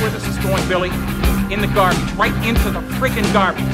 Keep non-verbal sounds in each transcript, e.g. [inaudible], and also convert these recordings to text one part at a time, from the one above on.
Where this is going, Billy? In the garbage, right into the freaking garbage.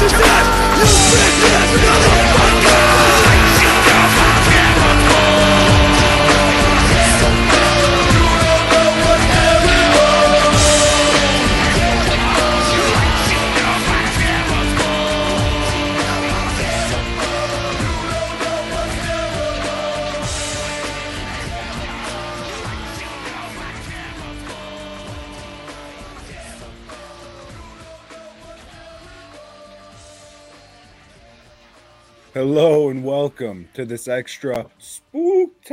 a bitch's ass. You ass motherfucker. Welcome to this extra spectacular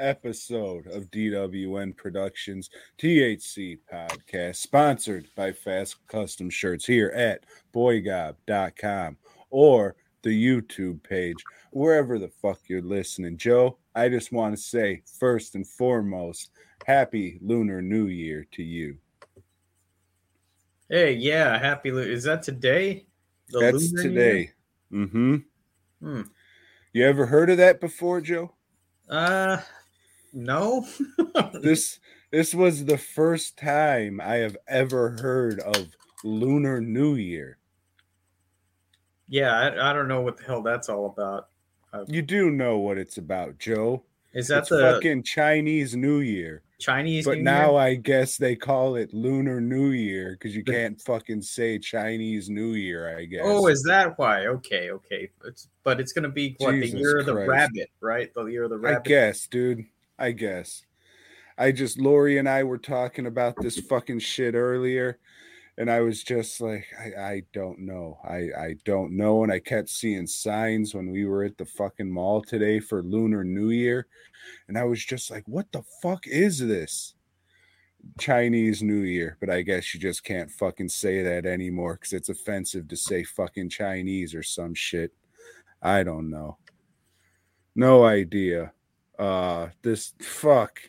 episode of DWN Productions THC podcast, sponsored by Fast Custom Shirts here at boygob.com or the YouTube page, wherever the fuck you're listening. Joe, I just want to say, first and foremost, happy Lunar New Year to you. Hey, yeah, happy. Is that today? The That's lunar today. Mm-hmm. Hmm. You ever heard of that before, Joe? Uh, no. [laughs] this this was the first time I have ever heard of Lunar New Year. yeah, I, I don't know what the hell that's all about. You do know what it's about, Joe. Is that it's the fucking Chinese New Year. Chinese? But New now Year? I guess they call it Lunar New Year because you can't fucking say Chinese New Year, I oh, guess. Oh, is that why? Okay, okay. It's but it's gonna be what Jesus the year of the Christ. rabbit, right? The year of the rabbit. I guess, dude. I guess. I just Lori and I were talking about this fucking shit earlier, and I was just like, I, I don't know. I, I don't know. And I kept seeing signs when we were at the fucking mall today for Lunar New Year. And I was just like, what the fuck is this? Chinese New Year, but I guess you just can't fucking say that anymore because it's offensive to say fucking Chinese or some shit. I don't know. No idea. Uh, this fuck.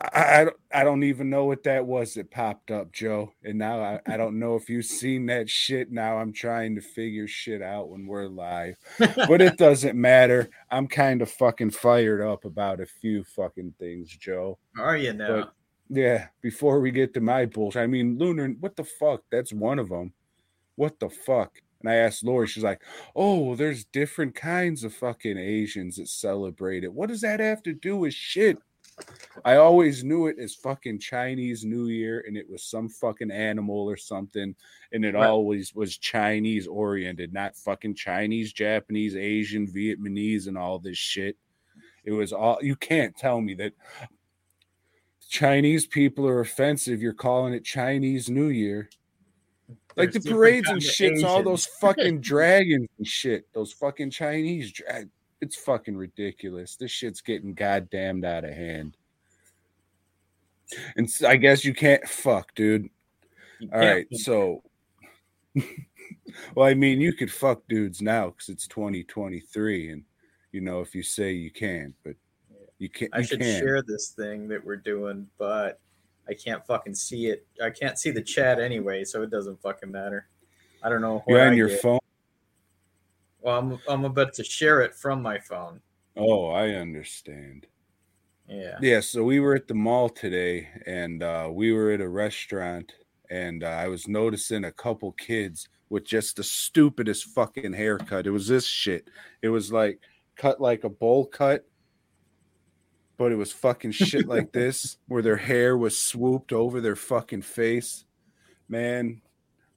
I, I, don't- I don't even know what that was that popped up, Joe. And now I, I don't know if you've seen that shit. Now I'm trying to figure shit out when we're live. But it [laughs] doesn't matter. I'm kind of fucking fired up about a few fucking things, Joe. Are you now? But yeah, before we get to my bullshit, I mean, Lunar, what the fuck? That's one of them. What the fuck? And I asked Lori, she's like, oh, well, there's different kinds of fucking Asians that celebrate it. What does that have to do with shit? I always knew it as fucking Chinese New Year and it was some fucking animal or something. And it Right. always was Chinese oriented, not fucking Chinese, Japanese, Asian, Vietnamese, and all this shit. It was all, you can't tell me that Chinese people are offensive. You're calling it Chinese New Year. Like There's the parades and shits, all those fucking [laughs] dragons and shit, those fucking Chinese. Dra- it's fucking ridiculous. This shit's getting goddamned out of hand. And I guess you can't fuck, dude. All right, so. [laughs] well, I mean, you could fuck dudes now because it's 2023, and you know if you say you can, but you can't. I you should can. share this thing that we're doing, but I can't fucking see it. I can't see the chat anyway, so it doesn't fucking matter. I don't know. You're on I your get. phone. Well, I'm I'm about to share it from my phone. Oh, I understand. Yeah. Yeah, so we were at the mall today and uh, we were at a restaurant and uh, I was noticing a couple kids with just the stupidest fucking haircut. It was this shit. It was like cut like a bowl cut, but it was fucking shit [laughs] like this, where their hair was swooped over their fucking face. Man,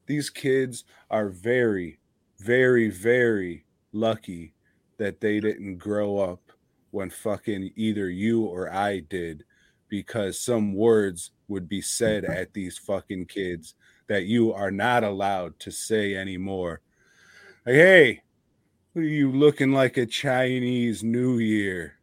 these kids are very, very, very lucky that they didn't grow up when fucking either you or I did, because some words would be said at these fucking kids that you are not allowed to say anymore. Like, hey, what are you looking like a Chinese New Year?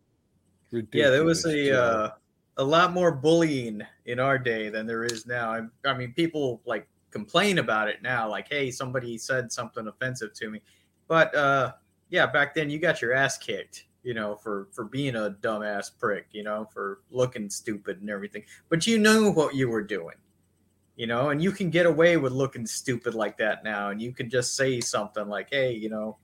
Yeah, there was a uh, a lot more bullying in our day than there is now. I, I mean, people like complain about it now, like, "Hey, somebody said something offensive to me," but uh, yeah, back then you got your ass kicked, you know, for for being a dumbass prick, you know, for looking stupid and everything. But you knew what you were doing, you know, and you can get away with looking stupid like that now, and you can just say something like, "Hey, you know."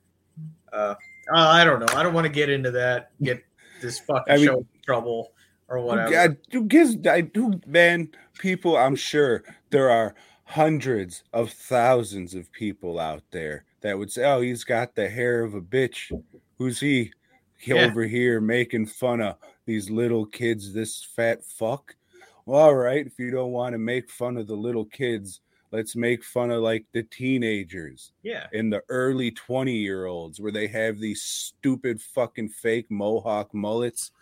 Uh, I don't know. I don't want to get into that. Get this fucking I mean- show in trouble or whatever. God, who gives I do man, people, I'm sure there are hundreds of thousands of people out there that would say, Oh, he's got the hair of a bitch. Who's he? He Yeah. over here making fun of these little kids, this fat fuck. Well, all right, if you don't want to make fun of the little kids, let's make fun of like the teenagers Yeah. in the early 20 year olds where they have these stupid fucking fake mohawk mullets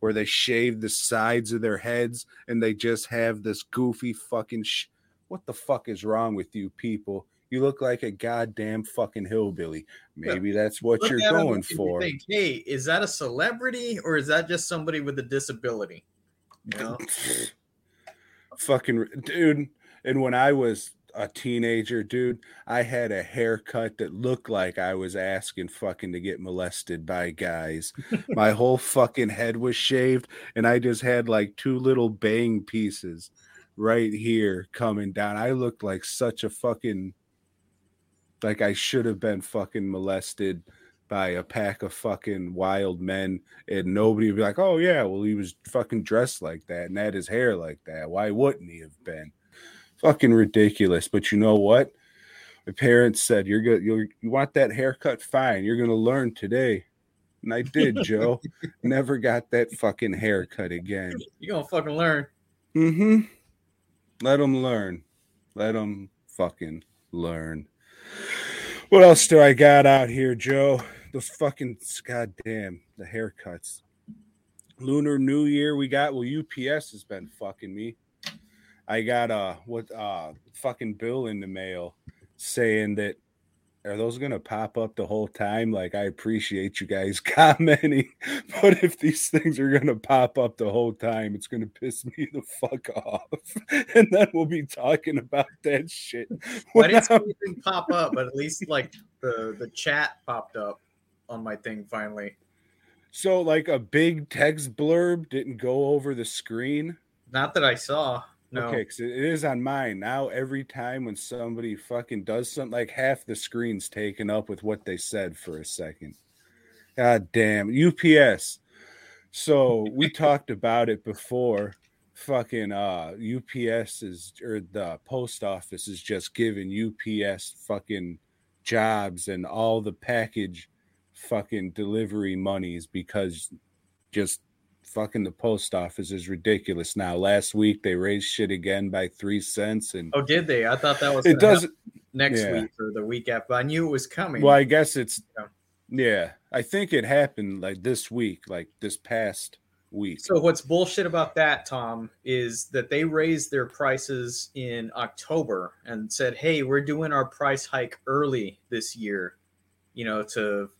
where they shave the sides of their heads and they just have this goofy fucking sh- what the fuck is wrong with you people? You look like a goddamn fucking hillbilly. Maybe that's what Look you're going and you for. Think, hey, is that a celebrity or is that just somebody with a disability? You know? [laughs] fucking dude and when i was a teenager dude i had a haircut that looked like i was asking fucking to get molested by guys. [laughs] My whole fucking head was shaved and i just had like two little bang pieces right here coming down i looked like such a fucking like i should have been fucking molested by a pack of fucking wild men and nobody would be like, oh yeah, well he was fucking dressed like that and had his hair like that. Why wouldn't he have been? Fucking ridiculous. But you know what? My parents said you're good. You you want that haircut? Fine. You're gonna learn today, and I did, [laughs] Joe. Never got that fucking haircut again. You're gonna fucking learn. Mm-hmm. Let them learn. Let them fucking learn. What else do I got out here, Joe? Those fucking goddamn the haircuts. Lunar New Year we got. Well, UPS has been fucking me. I got a what uh fucking bill in the mail saying that are those gonna pop up the whole time? Like I appreciate you guys [laughs] commenting, but if these things are gonna pop up the whole time, it's gonna piss [laughs] me the fuck off. And then we'll be talking about that shit. [laughs] I when didn't see anything pop up, but at least like the the chat popped up on my thing finally. So like a big text blurb didn't go over the screen. Not that I saw. No. Okay, because it is on mine now. Every time when somebody fucking does something, like half the screen's taken up with what they said for a second. God damn UPS. So we talked about it before. Fucking uh UPS is or the post office is just giving UPS fucking jobs and all the package fucking delivery monies because just fucking the post office is ridiculous now. Last week they raised shit again by three cents and Oh, did they? I thought that was it doesn't next yeah. week or the week after. I knew it was coming. well, I guess it's Yeah. yeah. I think it happened like this week, like this past week. So what's bullshit about that, Tom, is that they raised their prices in October and said, "Hey, we're doing our price hike early this year, you know, to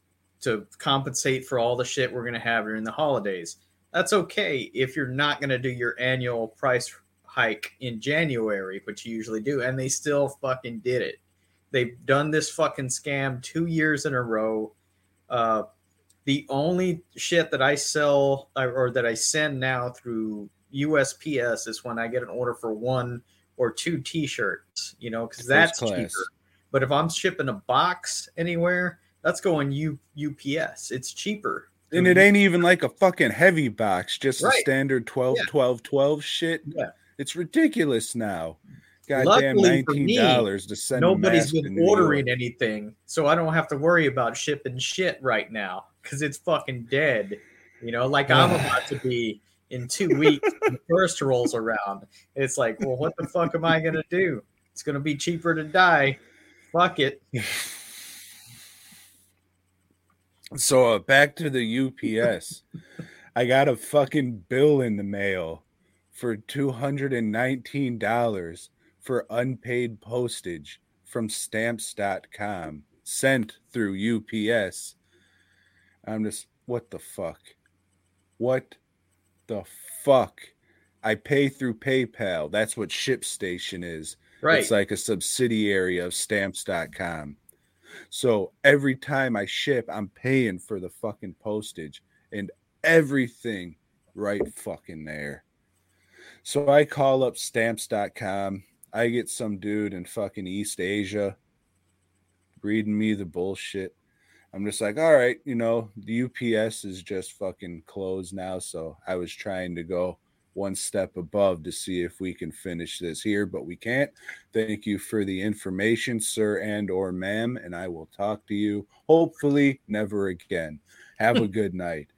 to compensate for all the shit we're going to have during the holidays." That's okay if you're not going to do your annual price hike in January, which you usually do, and they still fucking did it. They've done this fucking scam 2 years in a row. Uh the only shit that I sell or- or that I send now through USPS is when I get an order for one or two T-shirts, you know, because that's class. cheaper. But if I'm shipping a box anywhere, that's going U- UPS. It's cheaper. And it ain't even like a fucking heavy box, just a standard 12, Yeah. 12, 12 shit. Yeah. It's ridiculous now. goddamn nineteen dollars to send. Nobody's been ordering anything, so I don't have to worry about shipping shit right now because it's fucking dead. You know, like I'm [sighs] about to be in two weeks when the first rolls around. It's like, well, what the fuck am I gonna do? It's gonna be cheaper to die. Fuck it. [laughs] So uh, back to the UPS. I got a fucking bill in the mail for two hundred and nineteen dollars for unpaid postage from stamps.com sent through UPS. I'm just what the fuck? What the fuck? I pay through PayPal. That's what ShipStation is. Right. It's like a subsidiary of stamps.com. So every time I ship, I'm paying for the fucking postage and everything right fucking there. So I call up stamps.com. I get some dude in fucking East Asia reading me the bullshit. I'm just like, all right, you know, the UPS is just fucking closed now. So I was trying to go one step above to see if we can finish this here, but we can't. Thank you for the information, sir and or ma'am, and I will talk to you hopefully never again. Have a [laughs] good night.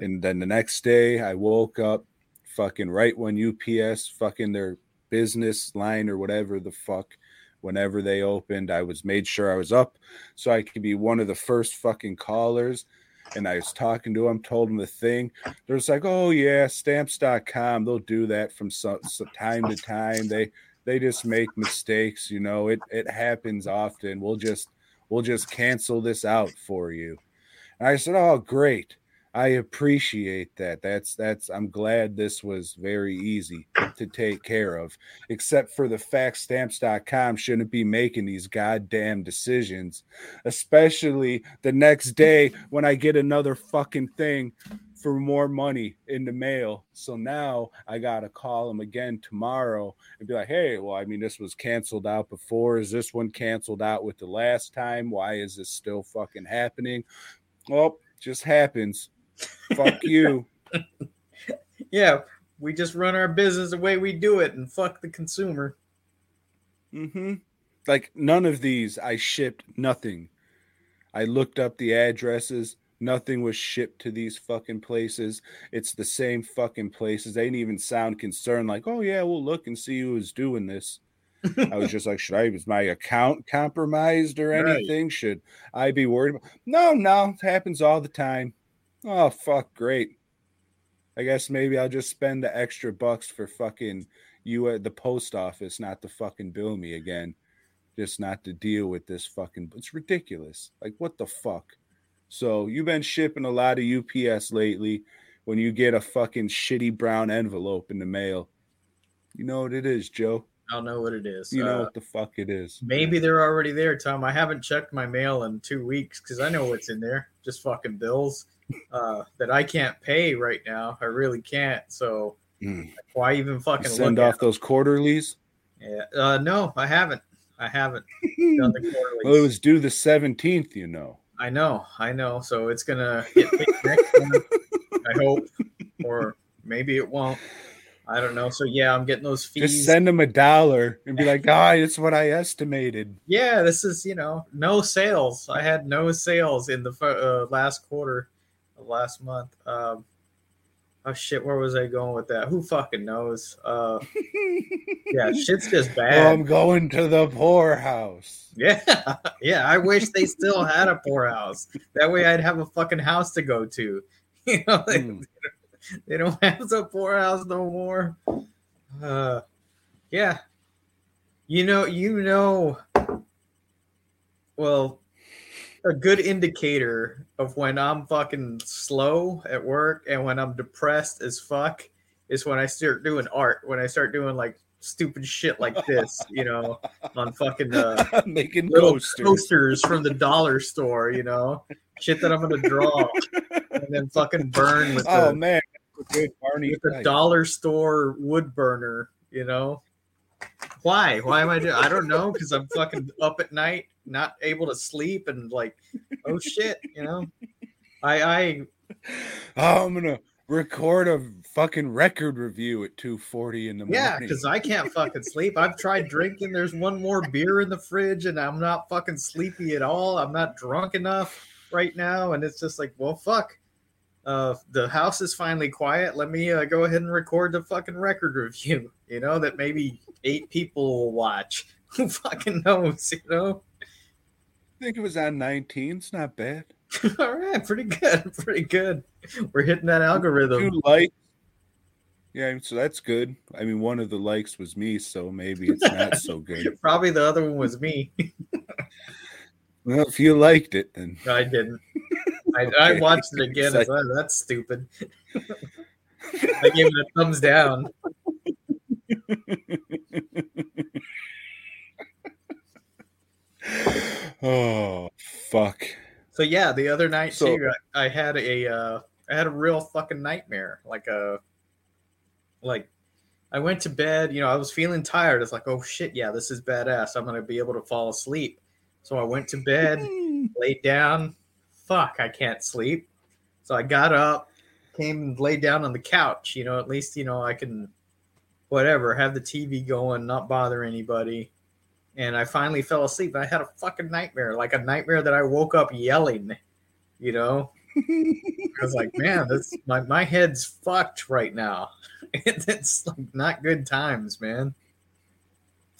And then the next day I woke up fucking right when UPS fucking their business line or whatever the fuck whenever they opened, I was made sure I was up so I could be one of the first fucking callers. And I was talking to him, told him the thing. They're just like, oh yeah, stamps.com. They'll do that from some, time to time. They they just make mistakes, you know. It it happens often. We'll just we'll just cancel this out for you. And I said, Oh, great. I appreciate that. That's that's I'm glad this was very easy to take care of. Except for the fact stamps.com shouldn't be making these goddamn decisions, especially the next day when I get another fucking thing for more money in the mail. So now I gotta call them again tomorrow and be like, hey, well, I mean, this was canceled out before. Is this one canceled out with the last time? Why is this still fucking happening? Well, just happens. Fuck you. [laughs] Yeah, we just run our business the way we do it and fuck the consumer. Mm-hmm. Like none of these I shipped nothing. I looked up the addresses. Nothing was shipped to these fucking places. It's the same fucking places. They didn't even sound concerned, like, oh yeah, we'll look and see who is doing this. I was just like, should I is my account compromised or [laughs] Right. anything? Should I be worried about no, no, it happens all the time. Oh fuck, great. I guess maybe I'll just spend the extra bucks for fucking you at the post office not to fucking bill me again. Just not to deal with this fucking it's ridiculous. Like what the fuck? So you've been shipping a lot of UPS lately when you get a fucking shitty brown envelope in the mail. You know what it is, Joe. I don't know what it is. You know Uh, what the fuck it is. maybe they're already there, Tom. I haven't checked my mail in two weeks because I know what's in there. Just fucking bills uh, that I can't pay right now. I really can't. So Mm. why even fucking Send off those quarterlies. Yeah. Uh, no, I haven't. I haven't done the [laughs] quarterlies. Well, it was due the 17th, you know. I know, I know. So it's gonna get paid next month, I hope, or maybe it won't. I don't know. So yeah, I'm getting those fees. Just send them a dollar and be [laughs] like, ah, it's what I estimated. yeah, this is you know no sales. I had no sales in the uh, last quarter last month. Um, oh shit, where was I going with that? Who fucking knows? Uh, [laughs] yeah, shit's just bad. I'm going to the poorhouse. Yeah, [laughs] yeah. I wish they still had a poorhouse. That way, I'd have a fucking house to go to. [laughs] You know, they, Mm. they don't have the poorhouse no more. Uh, yeah. You know, you know. Well, a good indicator of when I'm fucking slow at work and when I'm depressed as fuck is when I start doing art. When I start doing like stupid shit like this, you know, on fucking uh, [laughs] Making little coasters. coasters from the dollar store, you know, shit that I'm gonna draw [laughs] and then fucking burn with Oh the man, good Barney. with the dollar store wood burner, you know. Why? Why am I doing? I don't know because I'm fucking up at night, not able to sleep, and like, oh [laughs] shit, you know. I I Oh, I'm gonna record a fucking record review at 2:40 in the morning. Yeah, because I can't fucking sleep. I've tried drinking. There's one more beer in the fridge, and I'm not fucking sleepy at all. I'm not drunk enough right now, and it's just like, well, fuck. Uh, the house is finally quiet. Let me uh, go ahead and record the fucking record review. You know that maybe eight people will watch. [laughs] Who fucking knows? You know. I think it was on 19. It's not bad. [laughs] all right, pretty good, [laughs] pretty good. We're hitting that algorithm. Two likes. Yeah, so that's good. I mean, one of the likes was me, so maybe it's not so [laughs] good. Probably the other one was me. Well, if you liked it, then I didn't. I, I watched it again. Like, that's stupid. I gave it a thumbs down. Oh fuck. So yeah, the other night So- too, I, I had a uh, I had a real fucking nightmare. Like a like I went to bed. You know, I was feeling tired. It's like, oh shit, yeah, this is badass. I'm gonna be able to fall asleep. So I went to bed, [laughs] laid down. Fuck, I can't sleep. So I got up, came and laid down on the couch. You know, at least you know I can, whatever, have the TV going, not bother anybody. And I finally fell asleep. I had a fucking nightmare, like a nightmare that I woke up yelling. You know, [laughs] I was like, man, this my my head's fucked right now. [laughs] it's like not good times, man.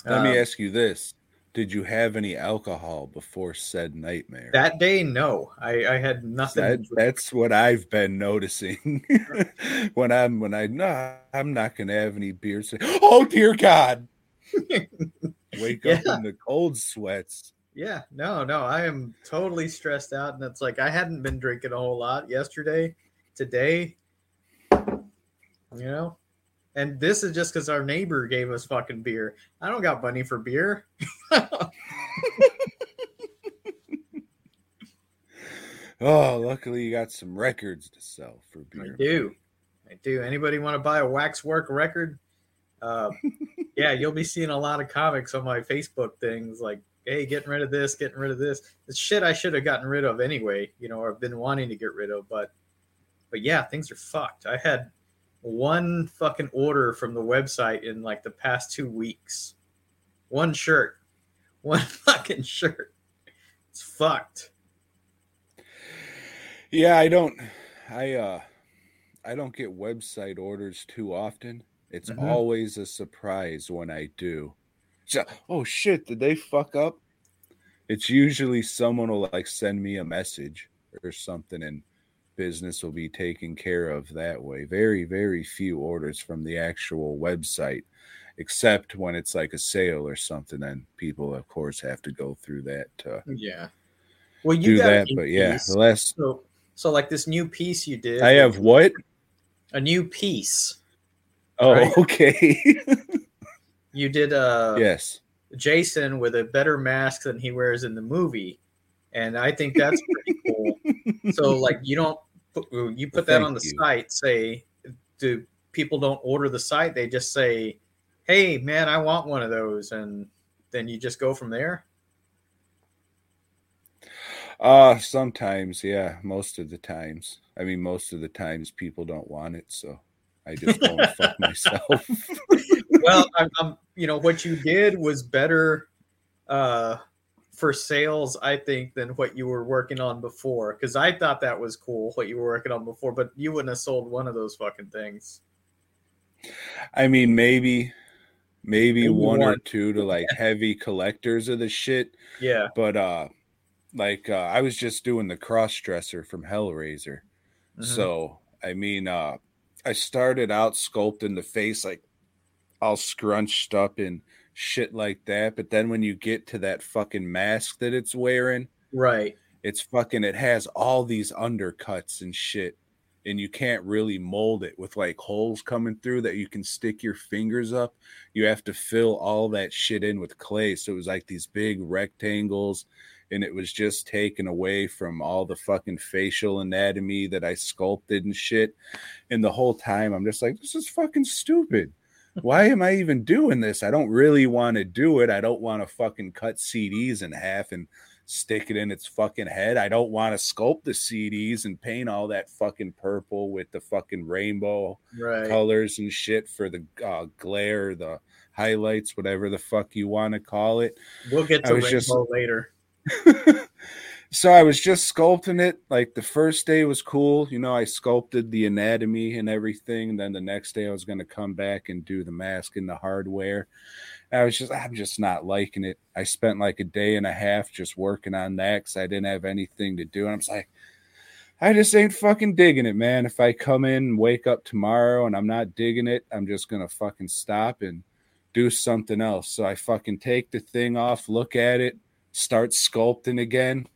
Let me Um, ask you this: Did you have any alcohol before said nightmare? that day, no, I I had nothing. That, that's what I've been noticing [laughs] when I'm when I no, I'm not gonna have any beers. Oh dear God! Wake up Yeah. in the cold sweats. Yeah, no, no, I am totally stressed out, and it's like I hadn't been drinking a whole lot yesterday, today, you know, and this is just because our neighbor gave us fucking beer. I don't got money for beer. [laughs] Oh, luckily you got some records to sell for beer. I do, I do. Anybody want to buy a waxwork record? Uh, [laughs] yeah, you'll be seeing a lot of comics on my Facebook things like, "Hey, getting rid of this, getting rid of this." It's shit I should have gotten rid of anyway. You know, or I've been wanting to get rid of, but, but yeah, things are fucked. I had one fucking order from the website in like the past two weeks. One shirt, [laughs] one fucking shirt. It's fucked. Yeah, I don't I uh I don't get website orders too often. It's Mhm. always a surprise when I do. So, oh shit, did they fuck up? It's usually someone will like send me a message or something and business will be taken care of that way. Very, very few orders from the actual website, except when it's like a sale or something, then people of course have to go through that Yeah. Well, you do got that. But yeah, piece. the last So, so like this new piece you did. I have what? a new piece. Oh, Right. [laughs] okay. You did uh yes. Jason with a better mask than he wears in the movie, and I think that's pretty cool. [laughs] So like you don't put, you put that on the you. site. Say, do people don't order the site? They just say, "Hey, man, I want one of those," and then you just go from there. Uh sometimes, yeah. Most of the times. I mean, most of the times people don't want it, so I just go and fuck [laughs] myself. well, I'm, I'm, you know, what you did was better uh, for sales, I think, than what you were working on before. Because I thought that was cool what you were working on before, but you wouldn't have sold one of those fucking things. I mean, maybe maybe Maybe one or two to like heavy collectors of the shit, [laughs] Yeah, but uh like uh, I was just doing the cross dresser from Hellraiser. Mhm. So, I mean, uh I started out sculpting the face like all scrunched up and shit like that, but then when you get to that fucking mask that it's wearing, right. it's fucking it has all these undercuts and shit and you can't really mold it with like holes coming through that you can stick your fingers up you have to fill all that shit in with clay so it was like these big rectangles and it was just taken away from all the fucking facial anatomy that I sculpted and shit and the whole time I'm just like this is fucking stupid why am I even doing this I don't really want to do it I don't want to fucking cut CDs in half and stick it in its fucking head. I don't want to sculpt the CDs and paint all that fucking purple with the fucking rainbow Right. colors and shit for the uh, glare, the highlights, whatever the fuck you want to call it. We'll get to rainbow just- later. [laughs] so I was just sculpting it. Like the first day was cool. You know, I sculpted the anatomy and everything. Then the next day I was going to come back and do the mask and the hardware. I was just, I'm just not liking it. I spent like a day and a half just working on that because I didn't have anything to do. And I'm like, I just ain't fucking digging it, man. If I come in and wake up tomorrow and I'm not digging it, I'm just going to fucking stop and do something else. So I fucking take the thing off, look at it, start sculpting again.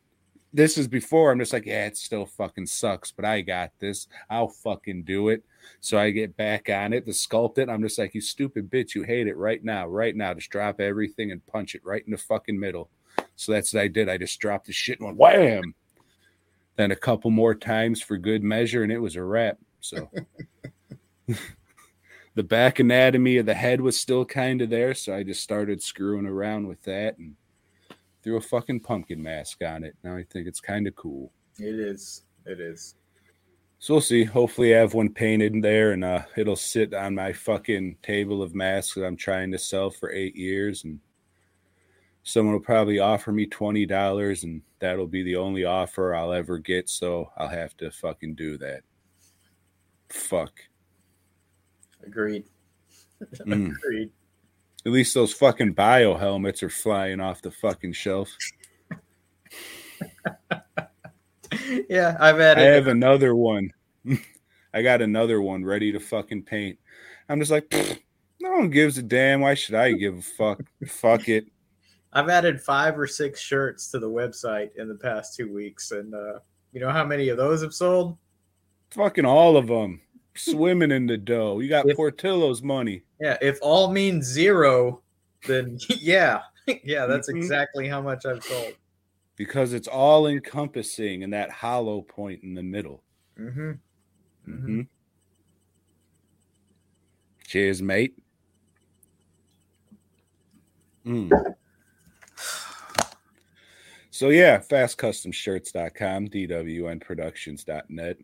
This is before I'm just like, yeah, it still fucking sucks, but I got this. I'll fucking do it. So I get back on it to sculpt it. I'm just like, you stupid bitch, you hate it right now, right now. Just drop everything and punch it right in the fucking middle. So that's what I did. I just dropped the shit and went wham. Then a couple more times for good measure, and it was a wrap. So [laughs] the back anatomy of the head was still kind of there. So I just started screwing around with that and threw a fucking pumpkin mask on it. Now I think it's kind of cool. It is. It is. So we'll see. Hopefully, I have one painted in there, and uh, it'll sit on my fucking table of masks that I'm trying to sell for eight years, and someone will probably offer me twenty dollars, and that'll be the only offer I'll ever get. So I'll have to fucking do that. Fuck. Agreed. [laughs] Mm. Agreed. At least those fucking bio helmets are flying off the fucking shelf. yeah, I've added I have another one. [laughs] I got another one ready to fucking paint. I'm just like, no one gives a damn. Why should I give a fuck? fuck it. I've added five or six shirts to the website in the past two weeks, and uh, you know how many of those have sold? Fucking all of them swimming in the dough. You got If- Portillo's money. Yeah, if all means zero, then [laughs] yeah, [laughs] yeah, that's Mhm. exactly how much I've sold. because it's all encompassing and that hollow point in the middle. Mm-hmm. Mm-hmm. Cheers, mate. Mm. So yeah, fastcustomshirts.com, dwnproductions.net.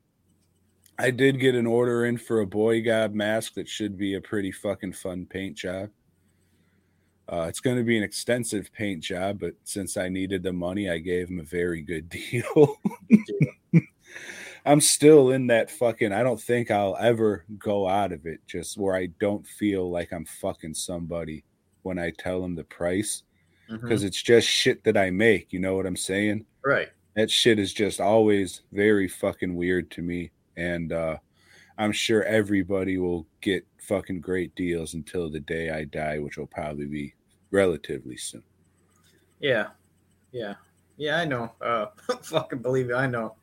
I did get an order in for a boy gob mask that should be a pretty fucking fun paint job. Uh, it's going to be an extensive paint job, but since I needed the money, I gave him a very good [laughs] deal. I'm still in that fucking. I don't think I'll ever go out of it just where I don't feel like I'm fucking somebody when I tell them the price because it's just shit that I make. You know what I'm saying? Right. That shit is just always very fucking weird to me. And uh, I'm sure everybody will get fucking great deals until the day I die, which will probably be relatively soon. Yeah. Yeah. Yeah, I know. Uh, [laughs] fucking believe it, I know.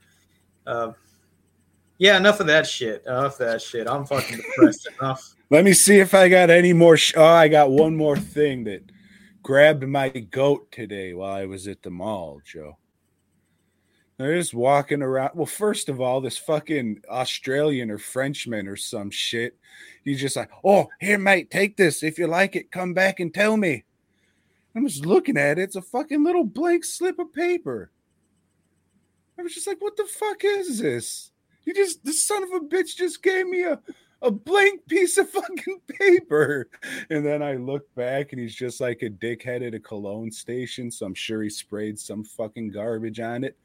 Uh, yeah, enough of that shit. Enough of that shit. I'm fucking depressed [laughs] enough. Let me see if I got any more. Sh- oh, I got one more thing that grabbed my goat today while I was at the mall, Joe. They're just walking around. Well, first of all, this fucking Australian or Frenchman or some shit. He's just like, oh, here, mate, take this. If you like it, come back and tell me. I'm just looking at it. It's a fucking little blank slip of paper. I was just like, what the fuck is this? You just, the son of a bitch just gave me a, a blank piece of [laughs] fucking paper. And then I look back and he's just like a dickhead at a cologne station. So I'm sure he sprayed some fucking garbage on it.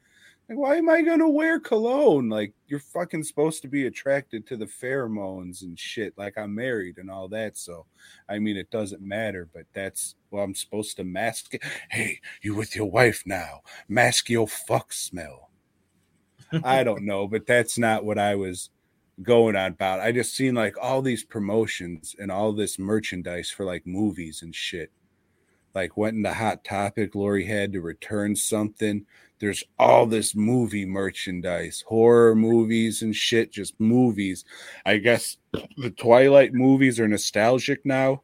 Like, why am I gonna wear cologne? Like, you're fucking supposed to be attracted to the pheromones and shit. Like, I'm married and all that. So, I mean, it doesn't matter, but that's well, I'm supposed to mask it. Hey, you with your wife now. Mask your fuck smell. I don't [laughs] know, but that's not what I was going on about. I just seen like all these promotions and all this merchandise for like movies and shit. Like went into Hot Topic, Lori had to return something. There's all this movie merchandise, horror movies and shit, just movies. I guess the Twilight movies are nostalgic now.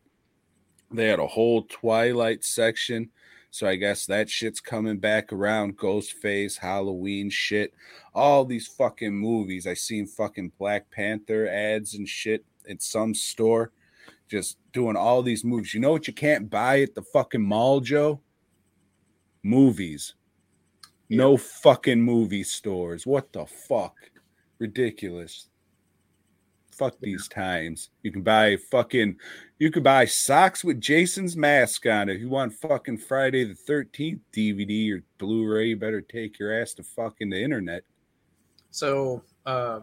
They had a whole Twilight section. So I guess that shit's coming back around. Ghostface, Halloween shit. All these fucking movies. I seen fucking Black Panther ads and shit at some store. Just doing all these movies. You know what you can't buy at the fucking mall, Joe? Movies. No fucking movie stores. What the fuck? Ridiculous. Fuck these times. You can buy fucking you can buy socks with Jason's mask on. If you want fucking Friday the 13th DVD or Blu-ray, you better take your ass to fucking the internet. So uh,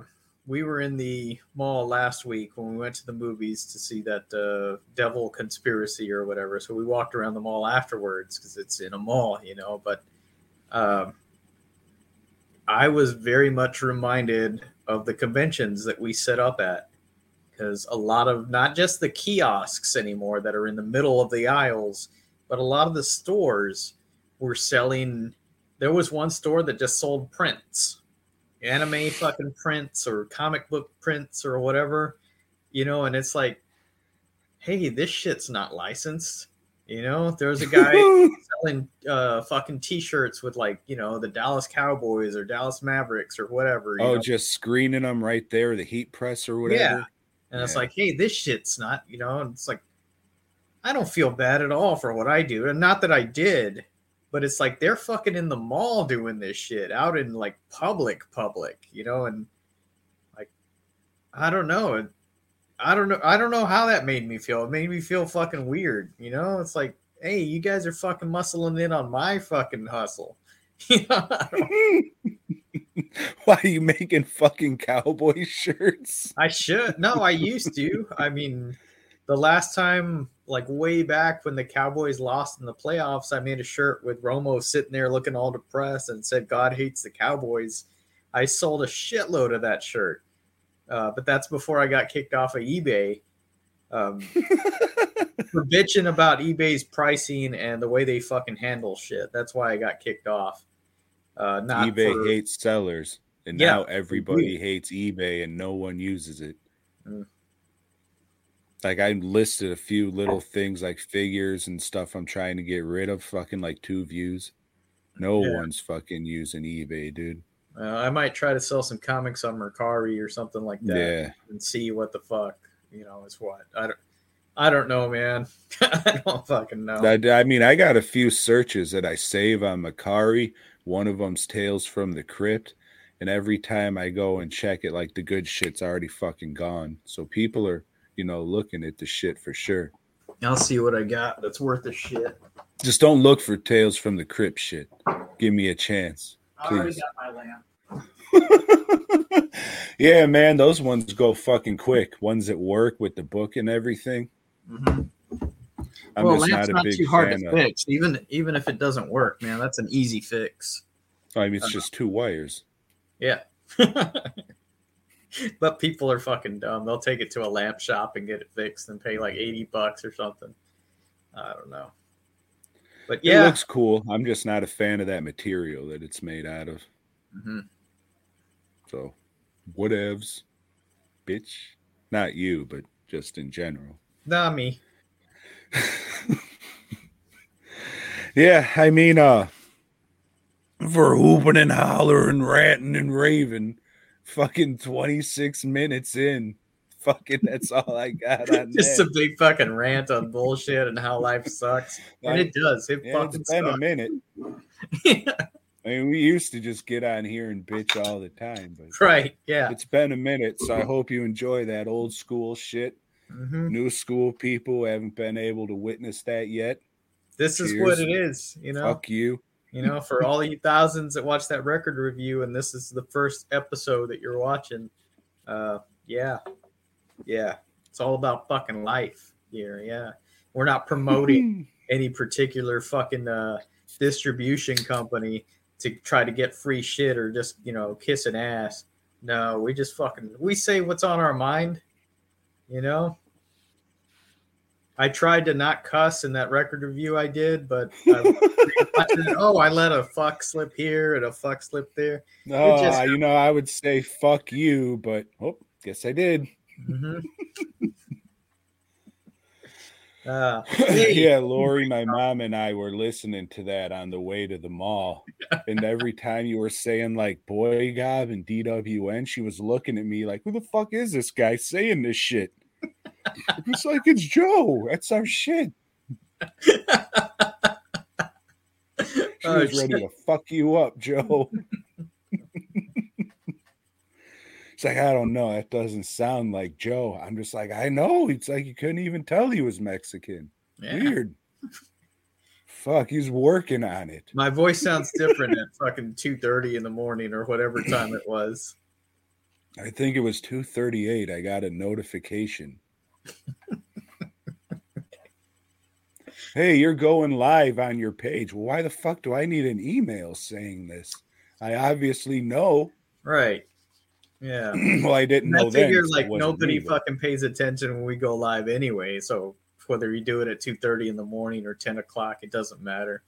we were in the mall last week when we went to the movies to see that uh, Devil Conspiracy or whatever. So we walked around the mall afterwards because it's in a mall, you know. But um, I was very much reminded of the conventions that we set up at because a lot of not just the kiosks anymore that are in the middle of the aisles, but a lot of the stores were selling. There was one store that just sold prints, anime fucking prints or comic book prints or whatever, you know, and it's like, hey, this shit's not licensed. You know, there's a guy [laughs] selling uh, fucking t-shirts with like, you know, the Dallas Cowboys or Dallas Mavericks or whatever. you Oh, know? just screening them right there, the heat press or whatever. Yeah. And it's like, hey, this shit's not, you know, and it's like, I don't feel bad at all for what I do. And not that I did, but it's like they're fucking in the mall doing this shit out in like public, public, you know, and like, I don't know. I don't know. I don't know how that made me feel. It made me feel fucking weird, you know? It's like, hey, you guys are fucking muscling in on my fucking hustle. [laughs] You know, [laughs] Why are you making fucking cowboy [laughs] shirts? I should. No, I used to. I mean, the last time, like way back when the Cowboys lost in the playoffs, I made a shirt with Romo sitting there looking all depressed and said, God hates the Cowboys. I sold a shitload of that shirt. Uh, but that's before I got kicked off of eBay. Um, [laughs] for bitching about eBay's pricing and the way they fucking handle shit. That's why I got kicked off. Uh, not eBay for- hates sellers, and Yeah, now everybody hates eBay, and no one uses it. Mm. Like I listed a few little things like figures and stuff I'm trying to get rid of. Fucking like two views. No Yeah. one's fucking using eBay, dude. Uh, I might try to sell some comics on Mercari or something like that. Yeah. and see what the fuck you know is what. I don't. I don't know, man. [laughs] I don't fucking know. I, I mean, I got a few searches that I save on Mercari. One of them's Tales from the Crypt. And every time I go and check it, like the good shit's already fucking gone. So people are, you know, looking at the shit for sure. I'll see what I got that's worth a shit. Just don't look for Tales from the Crypt shit. Give me a chance. I already Please. got my lamp. [laughs] yeah, man, those ones go fucking quick. Ones that work with the book and everything. Mm-hmm. I'm well, just lamp's not a not big too hard fan to of. fix. Even even if it doesn't work, man, that's an easy fix. I mean, it's just two wires. Yeah. [laughs] [laughs] but people are fucking dumb. They'll take it to a lamp shop and get it fixed and pay like 80 bucks or something. I don't know. But yeah. It looks cool. I'm just not a fan of that material that it's made out of. Mhm. So, whatevs, bitch. Not you, but just in general. Nah, me. [laughs] Yeah, I mean, uh, for hooping and hollering, ranting and raving, fucking 26 minutes in. Fucking, that's all I got on [laughs] Just that. a big fucking rant on bullshit and how life sucks. And it does. It Yeah, fucking it's been a sucks. minute. [laughs] I mean, we used to just get on here and bitch all the time, but right. Yeah. it's been a minute. So I hope you enjoy that old school shit. Mhm. New school people haven't been able to witness that yet. This is what it is, you know. Fuck you. You know, for all you thousands that watch that record review, and this is the first episode that you're watching. Uh, yeah, yeah, it's all about fucking life here. Yeah, we're not promoting [laughs] any particular fucking uh, distribution company to try to get free shit or just you know kiss an ass. No, we just fucking we say what's on our mind. You know. I tried to not cuss in that record review I did, but [laughs] I, oh, I let a fuck slip here and a fuck slip there. No, just- you know, I would say fuck you, but oh, guess I did. Mhm. [laughs] Uh, [laughs] hey, yeah, Lori, my mom and I were listening to that on the way to the mall. And every time you were saying like boy gob and DWN, she was looking at me like, who the fuck is this guy saying this shit? It's like it's Joe. That's our shit. She Oh, was ready shit. to fuck you up, Joe. it's like, I don't know. That doesn't sound like Joe. I'm just like, I know. It's like you couldn't even tell he was Mexican. Yeah. Weird. Fuck, he's working on it. My voice sounds different at fucking two thirty in the morning or whatever time it was. I think it was 238. I got a notification. hey, you're going live on your page. Well, why the fuck do I need an email saying this? I obviously know. Right. Yeah. [clears throat] well, I didn't know then. figure like nobody me, fucking pays attention when we go live anyway. So whether you do it at two thirty in the morning or ten o'clock, it doesn't matter.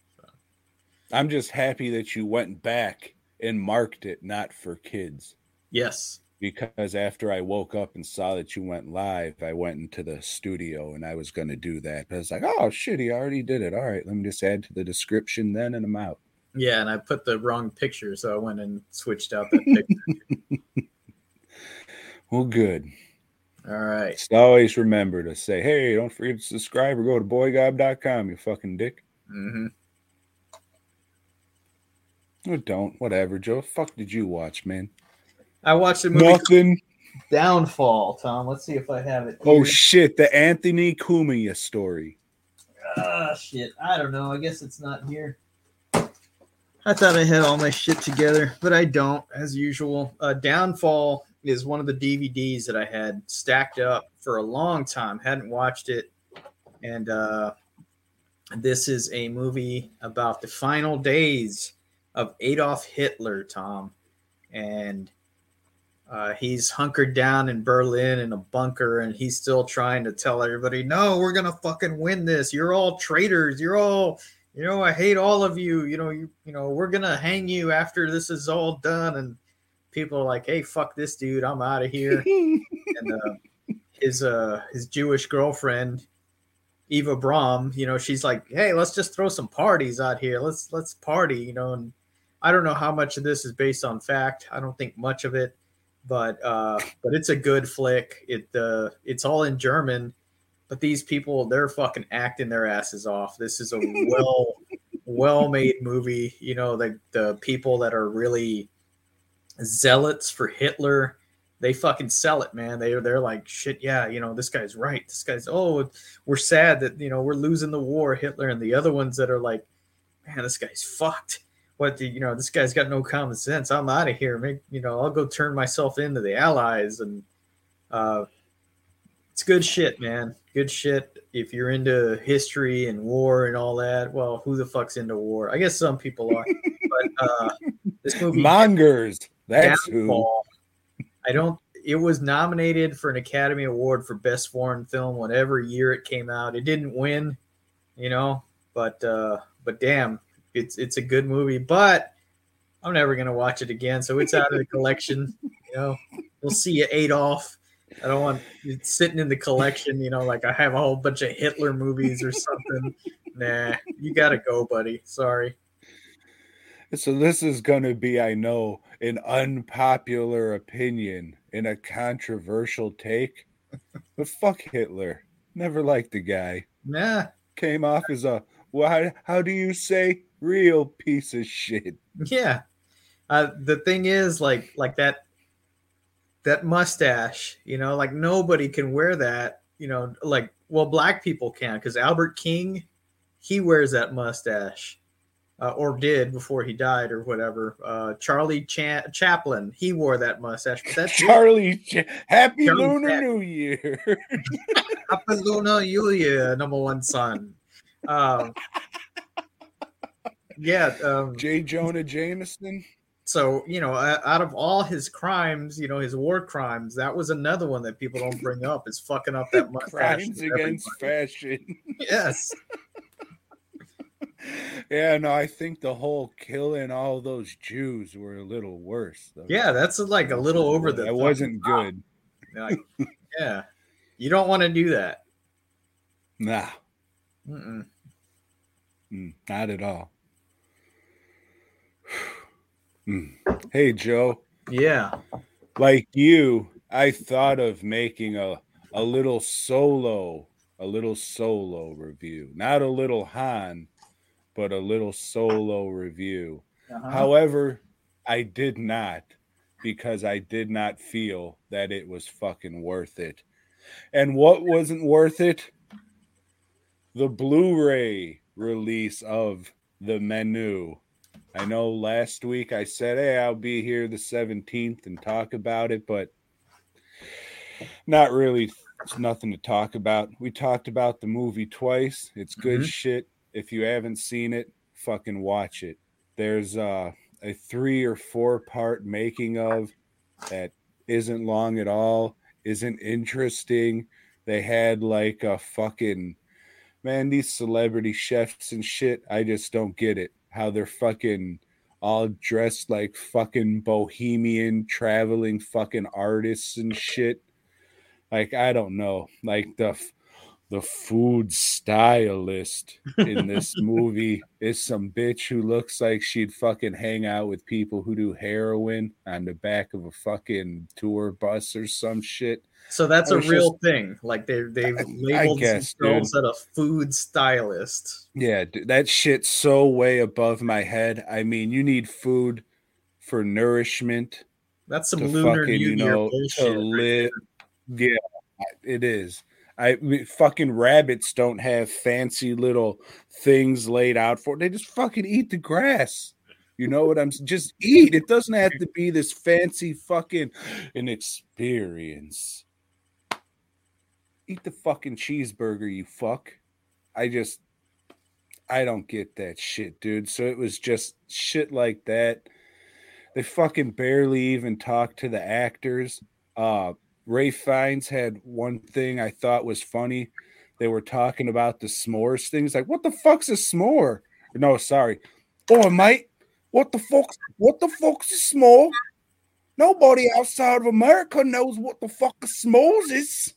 I'm just happy that you went back and marked it not for kids. Yes. Because after I woke up and saw that you went live, I went into the studio and I was going to do that. But I was like, oh shit, he already did it. All right, let me just add to the description then and I'm out. Yeah, and I put the wrong picture, so I went and switched out that picture. [laughs] Well, good. All right. Just always remember to say, hey, don't forget to subscribe or go to boygob.com, you fucking dick. Mm-hmm. Or don't, whatever. Joe, fuck did you watch, man? I watched the movie Nothing. Downfall, Tom. Let's see if I have it. Oh shit, the Anthony Cumia story. Ah, shit. I don't know. I guess it's not here. I thought I had all my shit together, but I don't, as usual. Uh, Downfall is one of the DVDs that I had stacked up for a long time. Hadn't watched it, and uh, this is a movie about the final days of Adolf Hitler, Tom, and uh, he's hunkered down in Berlin in a bunker, and he's still trying to tell everybody, "No, we're gonna fucking win this. You're all traitors. You're all, you know, I hate all of you. You know, you, you know, we're gonna hang you after this is all done." And people are like, "Hey, fuck this dude. I'm out of here." [laughs] and uh, his uh his Jewish girlfriend Eva Braun, you know, she's like, "Hey, let's just throw some parties out here. Let's let's party," you know. And I don't know how much of this is based on fact. I don't think much of it, but uh, but it's a good flick. It uh, it's all in German, but these people they're fucking acting their asses off. This is a [laughs] well well made movie. You know, the the people that are really zealots for Hitler they fucking sell it, man. They they're like, shit, yeah, you know, this guy's right. This guy's oh, we're sad that you know we're losing the war, Hitler, and the other ones that are like, man, this guy's fucked. What the you know, this guy's got no common sense. I'm out of here. Make you know, I'll go turn myself into the Allies, and uh, it's good shit, man. Good shit. If you're into history and war and all that, well, who the fuck's into war? I guess some people are, [laughs] but uh, this movie Mongers. That's who. I don't. It was nominated for an Academy Award for Best Foreign Film whatever year it came out. It didn't win, you know, but uh, but damn, it's it's a good movie. But I'm never gonna watch it again, so it's out of the [laughs] collection. You know, we'll see you Adolf. I don't want it sitting in the collection. You know, like I have a whole bunch of Hitler movies or something. [laughs] Nah, you gotta go, buddy. Sorry. So this is going to be, I know, an unpopular opinion and a controversial take. But fuck Hitler. Never liked the guy. Nah, Came off as a why how do you say real piece of shit. Yeah. Uh, the thing is, like, like that, that mustache, you know, like nobody can wear that, you know, like, well, black people can because Albert King, he wears that mustache, uh, or did before he died or whatever. Uh, Charlie Cha- Chaplin, he wore that mustache, but that's. Charlie Ch- Happy Charlie Lunar New Year. [laughs] Apoluna Yulia, number one son. Um, yeah, um, J. Jonah Jameson. so you know out of all his crimes you know his war crimes that was another one that people don't bring up is fucking up that mustache [laughs] Crimes against fashion. yes [laughs] Yeah, no, I think the whole killing all those Jews were a little worse. Though. yeah that's like a little over the That wasn't top. good. Like, yeah you don't want to do that Nah, mm, not at all. Mm. Hey, Joe. yeah like you, I thought of making a a little solo, a little solo review. Not a little Han, but a little solo review. Uh-huh. However, I did not because I did not feel that it was fucking worth it. And what wasn't worth it? The Blu ray release of the menu. I know last week I said, hey, I'll be here the 17th and talk about it, but not really. It's nothing to talk about. We talked about the movie twice. It's good Mhm. shit. If you haven't seen it, fucking watch it. There's uh, a three or four part making of that isn't long at all, isn't interesting. They had like a fucking man, these celebrity chefs and shit. I just don't get it. How they're fucking all dressed like fucking bohemian traveling fucking artists and shit. Like I don't know. Like the the food stylist in this [laughs] movie is some bitch who looks like she'd fucking hang out with people who do heroin on the back of a fucking tour bus or some shit. So that's a real thing. Like they they've I labeled guess, themselves at a food stylist. Yeah, dude, that shit's so way above my head. I mean, you need food for nourishment That's some lunar fucking, you know, bullshit. to right. Yeah, it is. I fucking rabbits don't have fancy little things laid out for. They just fucking eat the grass. You know what I'm just eat. It doesn't have to be this fancy fucking an experience. Eat the fucking cheeseburger, you fuck. I just I don't get that shit, dude. So it was just shit like that. They fucking barely even talked to the actors. Uh Ralph Fiennes had one thing I thought was funny. They were talking about the s'mores things. Like, what the fuck's a s'more? No, sorry. Oh, mate, what the fuck's what the fuck's a s'more? Nobody outside of America knows what the fuck a s'mores is.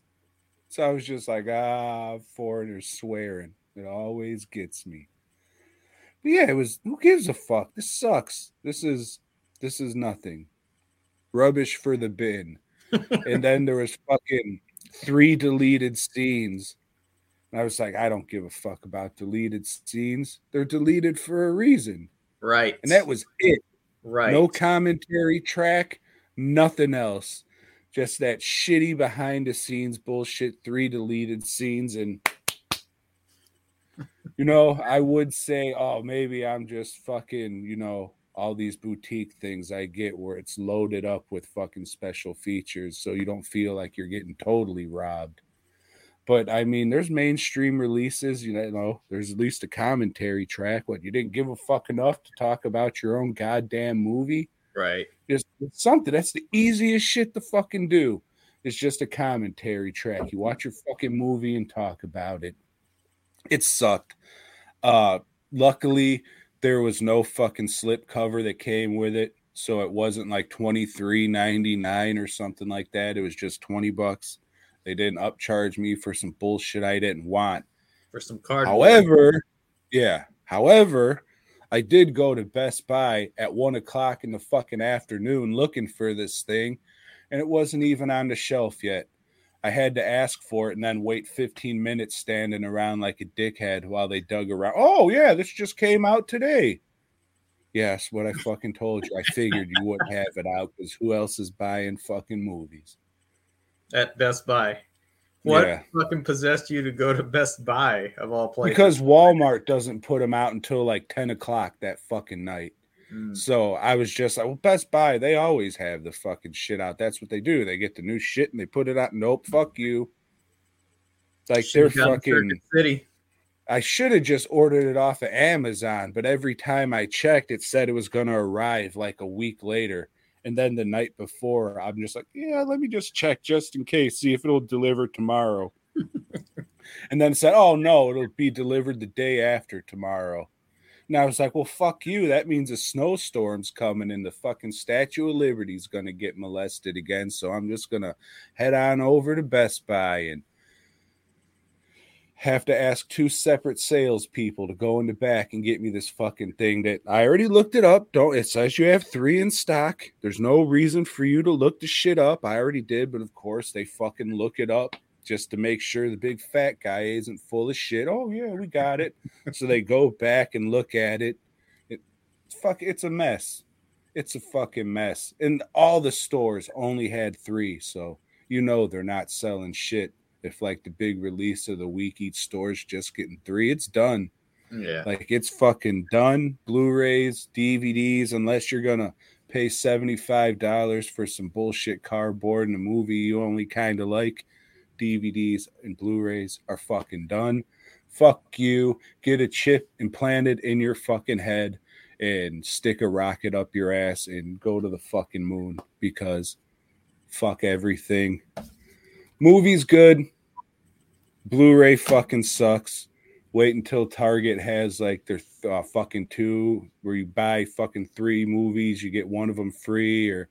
So I was just like, ah, foreigners swearing. It always gets me. But yeah, it was who gives a fuck? This sucks. This is this is nothing. Rubbish for the bin. And then there was fucking three deleted scenes. And I was like, I don't give a fuck about deleted scenes. They're deleted for a reason. Right. And that was it. right. No commentary track, nothing else. Just that shitty behind the scenes bullshit, three deleted scenes. And, you know, I would say, oh, maybe I'm just fucking, you know, all these boutique things I get where it's loaded up with fucking special features. So you don't feel like you're getting totally robbed. But I mean, there's mainstream releases, you know, there's at least a commentary track. What you didn't give a fuck enough to talk about your own goddamn movie? right. Just something that's the easiest shit to fucking do. It's just a commentary track. You watch your fucking movie and talk about it. It sucked. Uh luckily there was no fucking slip cover that came with it. So it wasn't like twenty three ninety nine or something like that. It was just 20 bucks. They didn't upcharge me for some bullshit I didn't want. For some card. However, yeah. However, I did go to Best Buy at one o'clock in the fucking afternoon looking for this thing, and it wasn't even on the shelf yet. I had to ask for it and then wait 15 minutes standing around like a dickhead while they dug around. Oh, yeah, this just came out today. Yes, what I fucking told you. I figured you wouldn't have it out because who else is buying fucking movies? at Best Buy. What Yeah. fucking possessed you to go to Best Buy of all places? Because Walmart doesn't put them out until like 10 o'clock that fucking night. Mm, So I was just like, well, Best Buy, they always have the fucking shit out. That's what they do. They get the new shit and they put it out. Nope, fuck you. Like they're should've to fucking. City. I should have just ordered it off of Amazon, but every time I checked, it said it was going to arrive like a week later. And then the night before, I'm just like, yeah, let me just check just in case, see if it'll deliver tomorrow. [laughs] and then said, oh no, it'll be delivered the day after tomorrow. And I was like, well, fuck you. That means a snowstorm's coming and the fucking Statue of Liberty's going to get molested again. So I'm just going to head on over to Best Buy and have to ask two separate salespeople to go in the back and get me this fucking thing that I already looked it up. Don't it says you have three in stock. There's no reason for you to look the shit up. I already did, but of course they fucking look it up just to make sure the big fat guy isn't full of shit. Oh yeah, we got it. so they go back and look at it. it fuck, it's a mess. It's a fucking mess. And all the stores only had three, so you know they're not selling shit. If like the big release of the week, each store's just getting three, it's done. Yeah. Like it's fucking done. Blu-rays, DVDs, unless you're gonna pay $75 for some bullshit cardboard and a movie you only kind of like, DVDs and Blu-rays are fucking done. Fuck you. Get a chip implanted in your fucking head and stick a rocket up your ass and go to the fucking moon because fuck everything. Movie's good. Blu-ray fucking sucks wait until Target has like their uh, fucking two where you buy fucking three movies, you get one of them free, or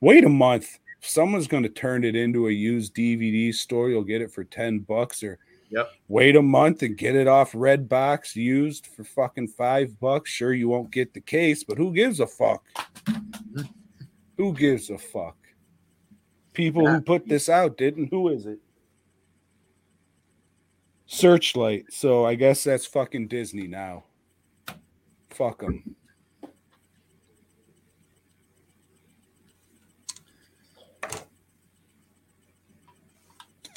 wait a month. Someone's going to turn it into a used DVD store. You'll get it for 10 bucks, or Yep. wait a month and get it off Redbox used for fucking five bucks. Sure, you won't get the case, but who gives a fuck? Mm-hmm. who gives a fuck? People who put this out didn't. Who is it? Searchlight. So I guess that's fucking Disney now. Fuck them.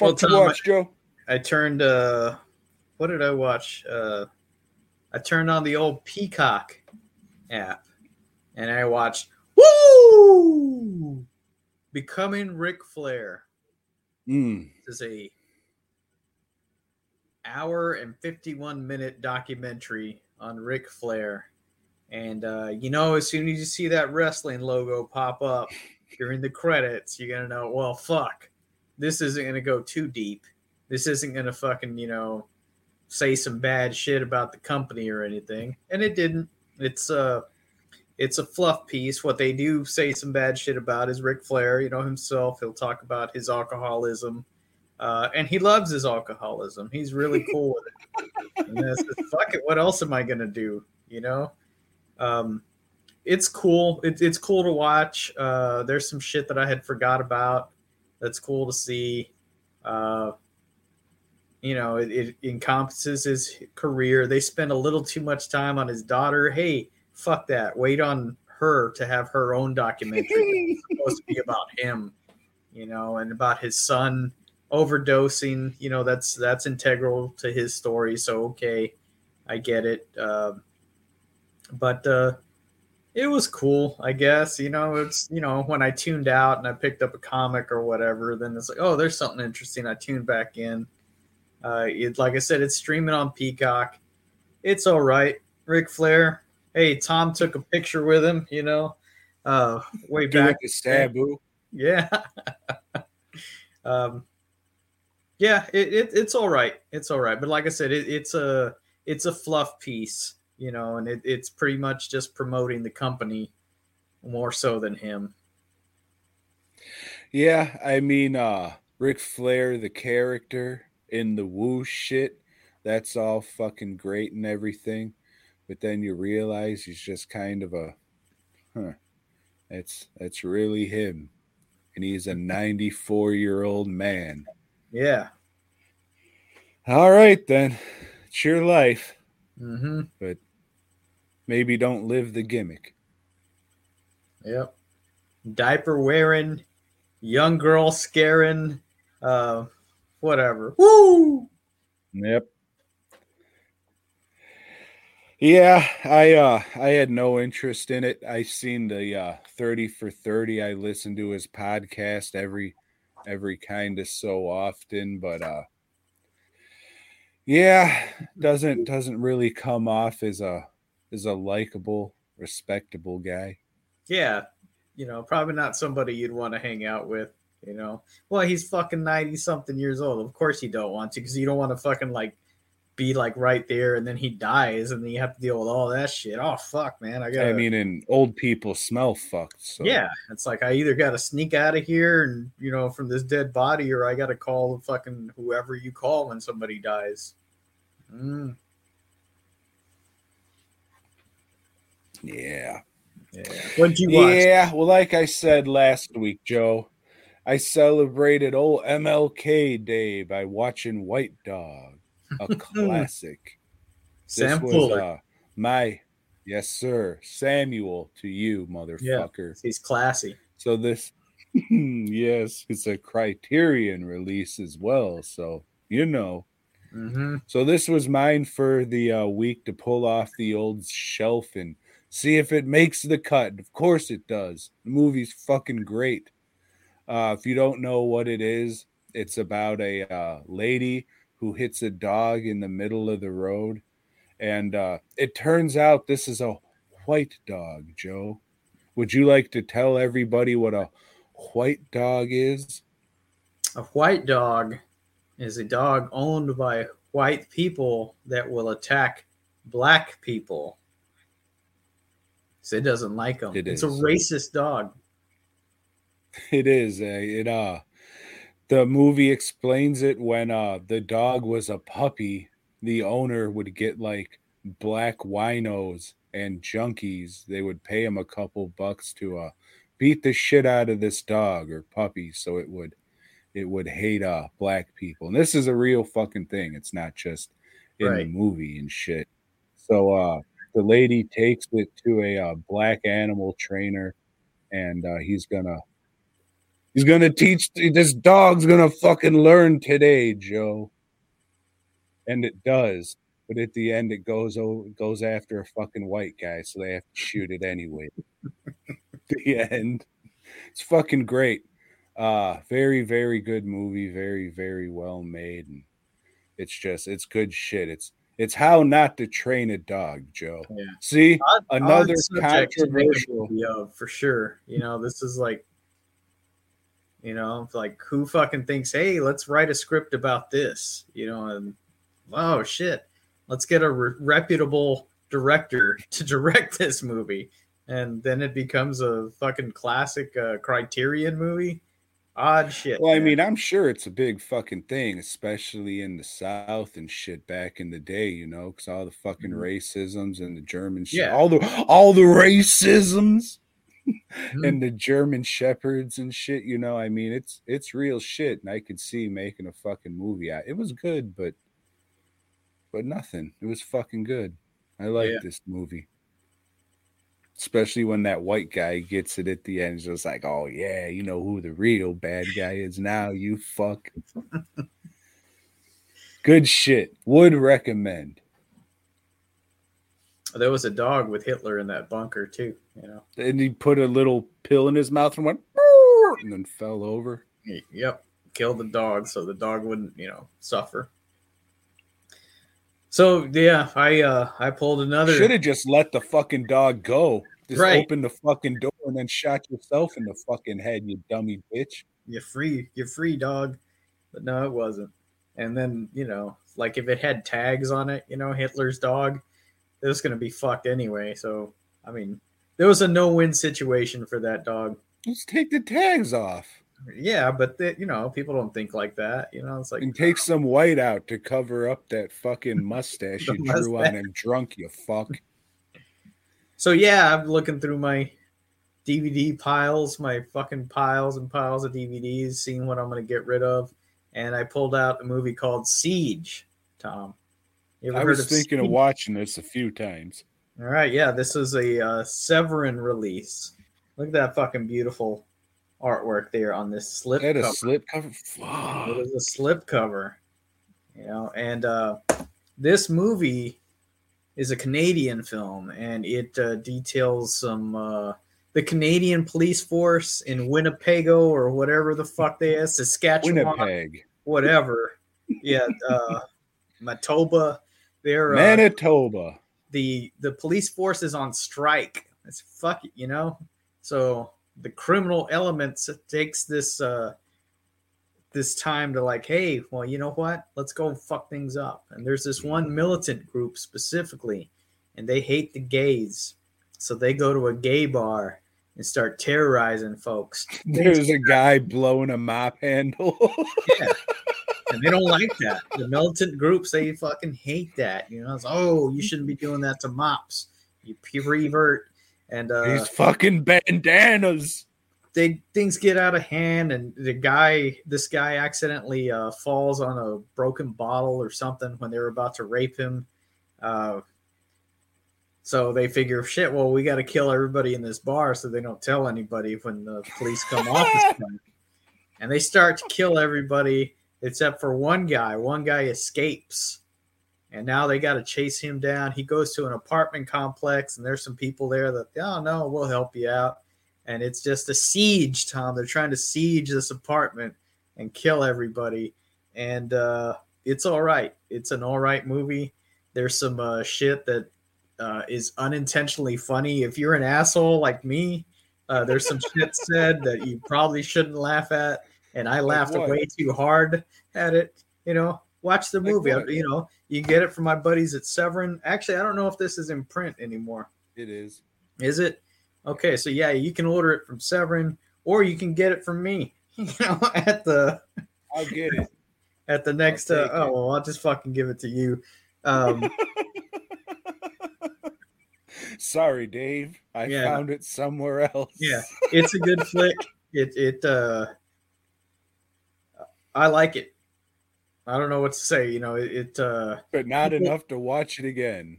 Well, Tom, watch, Joe. I turned uh what did I watch? Uh I turned on the old Peacock app and I watched Woo Becoming Ric Flair. Mm. This is a hour and 51 minute documentary on Ric Flair. And uh, you know, as soon as you see that wrestling logo pop up during the credits, you're gonna know, well, fuck, this isn't gonna go too deep. This isn't gonna fucking, you know, say some bad shit about the company or anything. And it didn't. It's a it's a fluff piece. What they do say some bad shit about is Ric Flair, you know, himself. He'll talk about his alcoholism. Uh, and he loves his alcoholism. He's really [laughs] cool with it. And it's just, fuck it. What else am I gonna do? You know, um, it's cool. It, it's cool to watch. Uh, there's some shit that I had forgot about. That's cool to see. Uh, you know, it, it encompasses his career. They spend a little too much time on his daughter. Hey, fuck that. Wait on her to have her own documentary. it's [laughs] supposed to be about him, you know, and about his son overdosing. You know, that's that's integral to his story. So okay, I get it. Um, but uh, it was cool, I guess. You know, it's you know when I tuned out and I picked up a comic or whatever, then it's like, oh, there's something interesting. I tuned back in. Uh, it, like I said, it's streaming on Peacock. It's all right. Ric Flair. Hey, Tom took a picture with him. You know, uh, way Do back. Sabu. [laughs] Yeah. um, yeah, it, it, it's all right. It's all right. But like I said, it, it's a it's a fluff piece, you know, and it, it's pretty much just promoting the company more so than him. Yeah, I mean, uh, Ric Flair, the character in the woo shit, that's all fucking great and everything. But then you realize he's just kind of a, huh, that's that's really him, and he's a 94 year old man. Yeah. All right, then, it's your life, Mm-hmm. but maybe don't live the gimmick. Yep. Diaper wearing, young girl scaring, uh, whatever. Woo! Yep. Yeah, I uh I had no interest in it. I seen the uh 30 for 30. I listen to his podcast every every kind of so often, but uh yeah, doesn't doesn't really come off as a as a likable, respectable guy. Yeah. You know, probably not somebody you'd want to hang out with, you know. Well, he's fucking 90 something years old. Of course you don't want to because you don't want to fucking like be like right there and then he dies and then you have to deal with all that shit. Oh, fuck, man. I got I mean, and old people smell fucked. So Yeah, it's like I either got to sneak out of here and you know from this dead body, or I got to call the fucking whoever you call when somebody dies. Mm, yeah. yeah. What'd you watch? Yeah, well, like I said last week, Joe, I celebrated old MLK Day by watching White Dog, a [laughs] classic. Sam was, Fuller. uh, my yes, sir, Samuel to you, motherfucker. He's classy. So this, [laughs] yes, it's a Criterion release as well. So you know. hmm So this was mine for the uh, week to pull off the old shelf and see if it makes the cut. Of course it does. The movie's fucking great. Uh, if you don't know what it is, it's about a uh, lady who hits a dog in the middle of the road, and uh, it turns out this is a white dog. Joe, would you like to tell everybody what a white dog is? A white dog is a dog owned by white people that will attack black people. So it doesn't like them. It it's is. a racist dog. It is. Uh, it uh the movie explains it when uh the dog was a puppy, the owner would get like black winos and junkies. They would pay him a couple bucks to uh beat the shit out of this dog or puppy so it would it would hate uh black people. And this is a real fucking thing. It's not just in the movie and shit. So uh the lady takes it to a uh, black animal trainer and uh, he's gonna He's gonna teach this dog's gonna fucking learn today, Joe. And it does, but at the end it goes over goes after a fucking white guy, so they have to shoot it anyway. [laughs] the end. It's fucking great. Uh very, very good movie, very, very well made, and it's just it's good shit. It's it's how not to train a dog, Joe. Yeah. See, Odd- another odd subject to make a controversial. of, for sure. You know, this is like, you know, like who fucking thinks, hey, let's write a script about this, you know, and oh shit, let's get a re- reputable director [laughs] to direct this movie, and then it becomes a fucking classic uh, Criterion movie. Odd shit. Well, I mean, I'm sure it's a big fucking thing, especially in the South and shit back in the day, you know, because all the fucking Mhm. racisms and the German shit, Yeah. all the all the racisms [laughs] Mhm. and the German shepherds and shit, you know. I mean, it's it's real shit, and I could see making a fucking movie out. It was good, but but nothing. It was fucking good. I like Yeah. this movie. Especially when that white guy gets it at the end, it's just like, oh yeah, you know who the real bad guy is now, you fuck. Good shit. Would recommend. there was a dog with Hitler in that bunker too. You know. And he put a little pill in his mouth and went, and then fell over. Yep. killed the dog so the dog wouldn't, you know, suffer. So yeah, I uh I pulled another Should have just let the fucking dog go. Just Right. open the fucking door and then shot yourself in the fucking head, you dummy bitch. You're free You're free dog. But no, it wasn't. And then, you know, like if it had tags on it, you know, Hitler's dog, it was gonna be fucked anyway. So I mean, there was a no-win situation for that dog. Let's take the tags off Yeah, but the, you know, people don't think like that. You know, it's like and take some white out to cover up that fucking mustache [laughs] you drew on mustache. him drunk, you fuck. So yeah, I'm looking through my DVD piles, my fucking piles and piles of DVDs, seeing what I'm gonna get rid of, and I pulled out a movie called Siege. Tom, I was of thinking of watching this a few times. All right, yeah, this is a uh, Severin release. Look at that fucking beautiful artwork there on this slip Had a cover. slip cover. It was a slip cover, you know. And uh, this movie is a Canadian film, and it uh, details some uh, the Canadian police force in Winnebago or whatever the fuck they is, Saskatchewan, Winnipeg. whatever. Yeah, uh, Manitoba. They're uh, Manitoba. the the police force is on strike. It's fuck it, you know. So the criminal elements takes this uh this time to like, hey, well, you know what? Let's go fuck things up. And there's this one militant group specifically, and they hate the gays, so they go to a gay bar and start terrorizing folks. [laughs] There's a guy blowing a mop handle. [laughs] and they don't like that. The militant groups they fucking hate that. You know, it's oh, you shouldn't be doing that to mops, you pervert. And uh, These fucking bandanas. they things get out of hand, and the guy, this guy, accidentally uh, falls on a broken bottle or something when they were about to rape him. Uh, so they figure, shit, well, we got to kill everybody in this bar so they don't tell anybody when the police come off this. [laughs] And they start to kill everybody except for one guy. One guy escapes. And now they got to chase him down. He goes to an apartment complex, and there's some people there that, oh, no, we'll help you out. And it's just a siege, Tom. They're trying to siege this apartment and kill everybody. And uh, it's all right. It's an all right movie. There's some uh, shit that uh, is unintentionally funny. If you're an asshole like me, uh, there's some [laughs] shit said that you probably shouldn't laugh at, and I laughed what? way too hard at it. You know, watch the Like movie. what? you know, you get it from my buddies at Severin. Actually, I don't know if this is in print anymore. It is. Is it? Okay, so yeah, you can order it from Severin, or you can get it from me. [laughs] You know, at the I'll get it. [laughs] at the next. Uh, oh well, I'll just fucking give it to you. Um, [laughs] Sorry, Dave. I Yeah. found it somewhere else. Yeah. it's a good flick. It it uh I like it. I don't know what to say, you know, it, it uh But not People- enough to watch it again.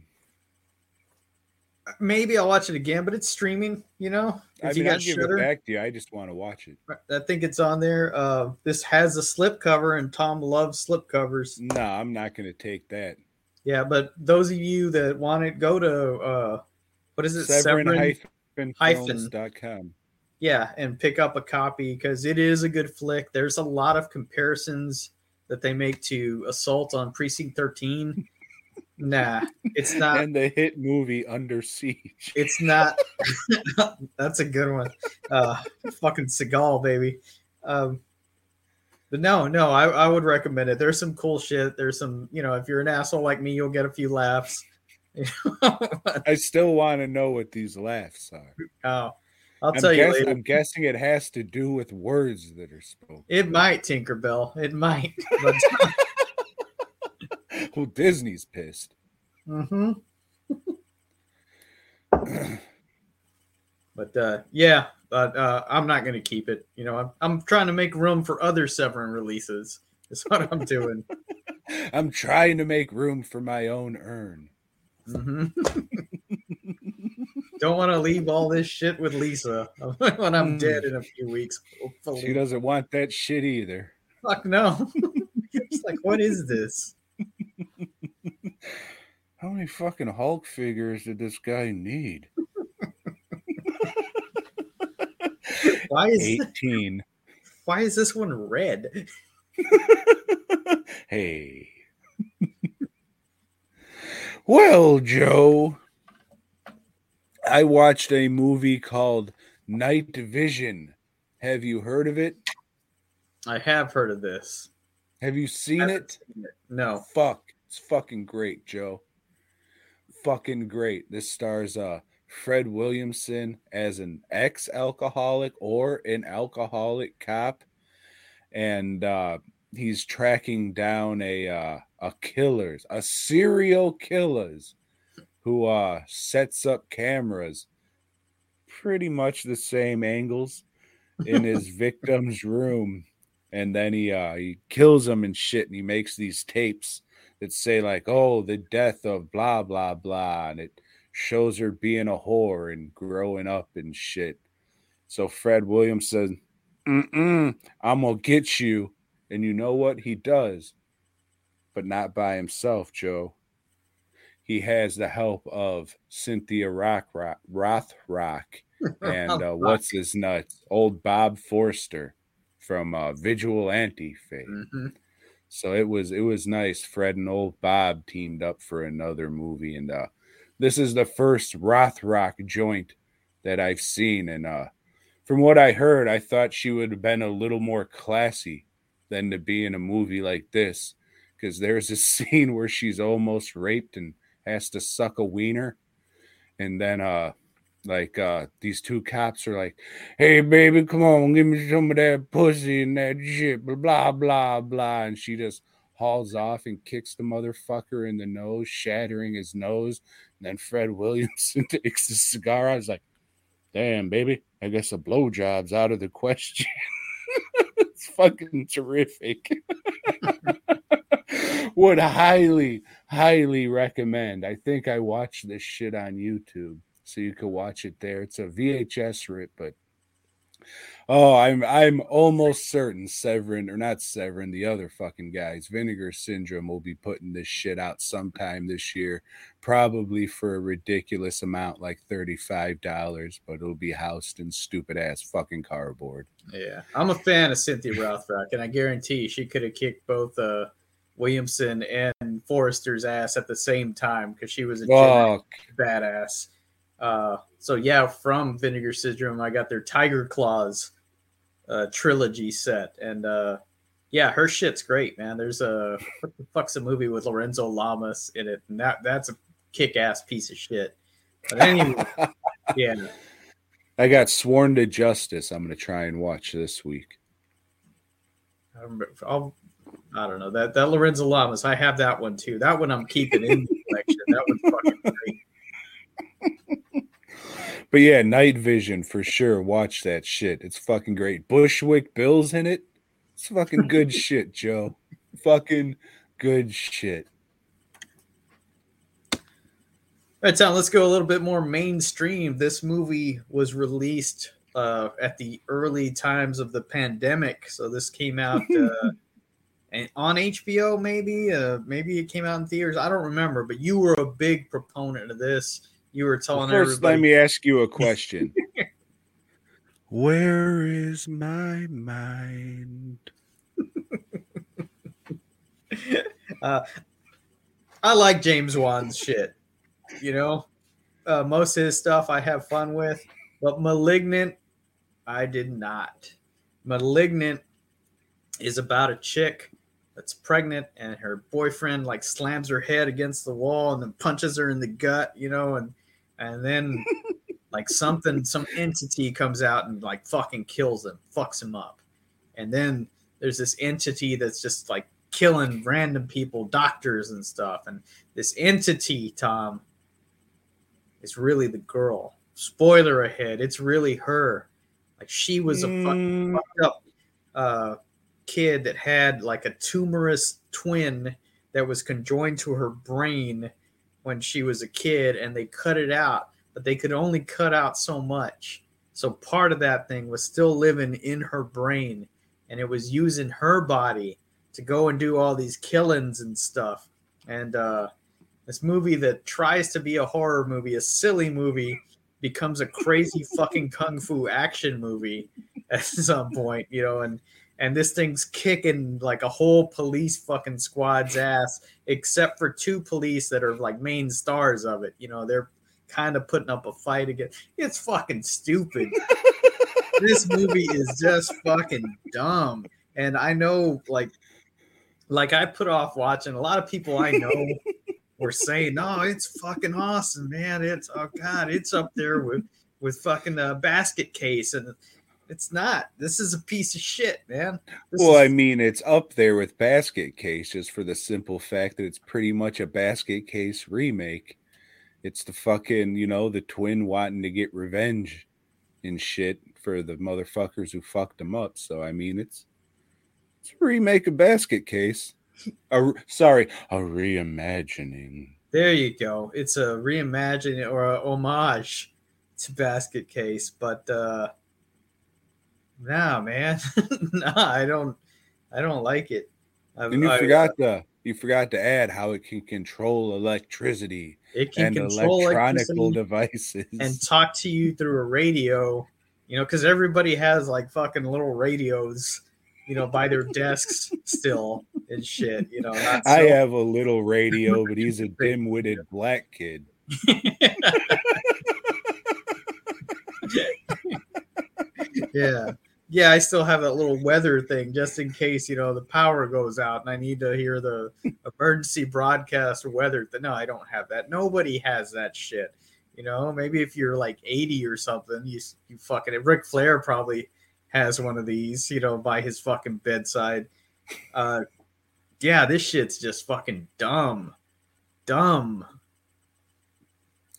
maybe I'll watch it again, but it's streaming, you know. If I you mean, got I'll give it back to you. I just want to watch it. I think it's on there. Uh this has a slip cover and Tom loves slip covers. No, I'm not going to take that. Yeah, but those of you that want it, go to uh what is it? Severin Severin? hyphen. yeah and pick up a copy because it is a good flick there's a lot of comparisons that they make to assault on precinct 13 [laughs] nah it's not. And the hit movie Under Siege. it's not. [laughs] That's a good one. Uh fucking seagal baby. Um but no no I, I would recommend it. There's some cool shit. There's some you know if you're an asshole like me you'll get a few laughs. [laughs] I still want to know what these laughs are. oh i'll I'm, tell you guess- later I'm guessing it has to do with words that are spoken. it might tinkerbell it might [laughs] but [laughs] Well, Disney's pissed. Mm-hmm. but uh, yeah, but uh, I'm not going to keep it. You know, I'm, I'm trying to make room for other Severin releases. Is what I'm doing. [laughs] I'm trying to make room for my own urn. hmm Don't want to leave all this shit with Lisa [laughs] when I'm hmm. dead in a few weeks. Hopefully. She doesn't want that shit either. Fuck no. [laughs] it's like, what is this? [laughs] How many fucking Hulk figures did this guy need? Why is 18. why is this one red? hey. well, Joe, I watched a movie called Night Vision. Have you heard of it? I have heard of this. Have you seen it? seen it. No. Fuck. It's fucking great, Joe. Fucking great. This stars uh Fred Williamson as an ex-alcoholic or an alcoholic cop. And uh he's tracking down a uh a killers, a serial killers who uh sets up cameras pretty much the same angles in [laughs] his victim's room. And then he uh he kills them and shit and he makes these tapes that say like oh the death of blah blah blah and it shows her being a whore and growing up and shit. So fred williams says Mm-mm, i'm gonna get you. And you know what? He does but not by himself joe he has the help of cynthia rock, rock rothrock and uh, [laughs] what's his nuts old bob forster from uh, vigilante fame Mhm. so it was it was nice. Fred and old Bob teamed up for another movie, and uh, this is the first Rothrock joint that I've seen. And uh, from what I heard, I thought she would have been a little more classy than to be in a movie like this, because there's a [laughs] scene where she's almost raped and has to suck a wiener, and then uh, like uh, these two cops are like, "Hey, baby, come on, give me some of that pussy and that shit." Blah blah blah blah, and she just hauls off and kicks the motherfucker in the nose, shattering his nose. And then Fred [laughs] Williamson takes the cigar. I was like, Damn, baby. I guess a blowjob's out of the question. [laughs] it's fucking terrific. [laughs] Would highly, highly recommend. I think I watched this shit on YouTube, so you can watch it there. It's a VHS rip, but oh, I'm I'm almost certain Severin or not Severin, the other fucking guys, Vinegar Syndrome will be putting this shit out sometime this year, probably for a ridiculous amount, like thirty-five dollars, but it'll be housed in stupid ass fucking cardboard. Yeah, I'm a fan of Cynthia Rothrock, and I guarantee she could have kicked both uh, Williamson and Forrester's ass at the same time because she was a badass. Uh, so yeah, from Vinegar Syndrome, I got their Tiger Claws uh, trilogy set, and uh, yeah, her shit's great, man. There's a what the fuck's a movie with Lorenzo Lamas in it, and that that's a kick ass piece of shit. But anyway, [laughs] yeah, I got sworn to justice. I'm gonna try and watch this week. I'll, I don't know that that Lorenzo Lamas. I have that one too. That one I'm keeping in the collection. That one's fucking great. [laughs] But yeah, Night Vision for sure. Watch that shit. It's fucking great. Bushwick Bill's in it. It's fucking good [laughs] shit, Joe. Fucking good shit. All right, Tom, let's go a little bit more mainstream. This movie was released uh, at the early times of the pandemic. So this came out [laughs] uh, and on HBO, maybe. Uh, maybe it came out in theaters. I don't remember, but you were a big proponent of this. You were telling First, everybody. let me ask you a question. [laughs] Where is my mind? [laughs] uh, I like James Wan's shit. You know, uh, most of his stuff I have fun with, but Malignant, I did not. Malignant is about a chick that's pregnant and her boyfriend like slams her head against the wall and then punches her in the gut, you know, and and then [laughs] like something, some entity comes out and like fucking kills him, fucks him up, and then there's this entity that's just like killing random people, doctors and stuff. And this entity, Tom, is really the girl. Spoiler ahead, it's really her. Like she was a fucking Mm, fucked up uh, kid that had like a tumorous twin that was conjoined to her brain when she was a kid, and they cut it out, but they could only cut out so much. So part of that thing was still living in her brain, and it was using her body to go and do all these killings and stuff. And uh, this movie that tries to be a horror movie, a silly movie, becomes a crazy [laughs] fucking kung fu action movie at some point, you know, and and this thing's kicking like a whole police fucking squad's ass, except for two police that are like main stars of it. You know, they're kind of putting up a fight again. It's fucking stupid. [laughs] this movie is just fucking dumb. And I know like like I put off watching a lot of people I know [laughs] were saying, "No, it's fucking awesome, man. It's oh god, it's up there with with fucking uh, basket case and it's not. This is a piece of shit, man. This well, I mean, it's up there with Basket Case just for the simple fact that it's pretty much a Basket Case remake. It's the fucking, you know, the twin wanting to get revenge and shit for the motherfuckers who fucked them up. So, I mean, it's it's a remake of Basket Case. A, sorry, a reimagining. There you go. It's a reimagining or a homage to Basket Case, but uh nah, man. [laughs] nah, I don't I don't like it. I, And you I- forgot to you forgot to add how it can control electricity it can and control electronical devices. and talk to you through a radio, you know, because everybody has like fucking little radios, you know, by their desks still and shit, you know. I have a little radio, [laughs] but he's a dim-witted black kid. [laughs] yeah. Yeah, I still have that little weather thing just in case, you know, the power goes out and I need to hear the [laughs] emergency broadcast weather. No, I don't have that. Nobody has that shit. You know, maybe if you're like 80 or something, you you fucking Ric Flair probably has one of these, you know, by his fucking bedside. Uh yeah, this shit's just fucking dumb. Dumb.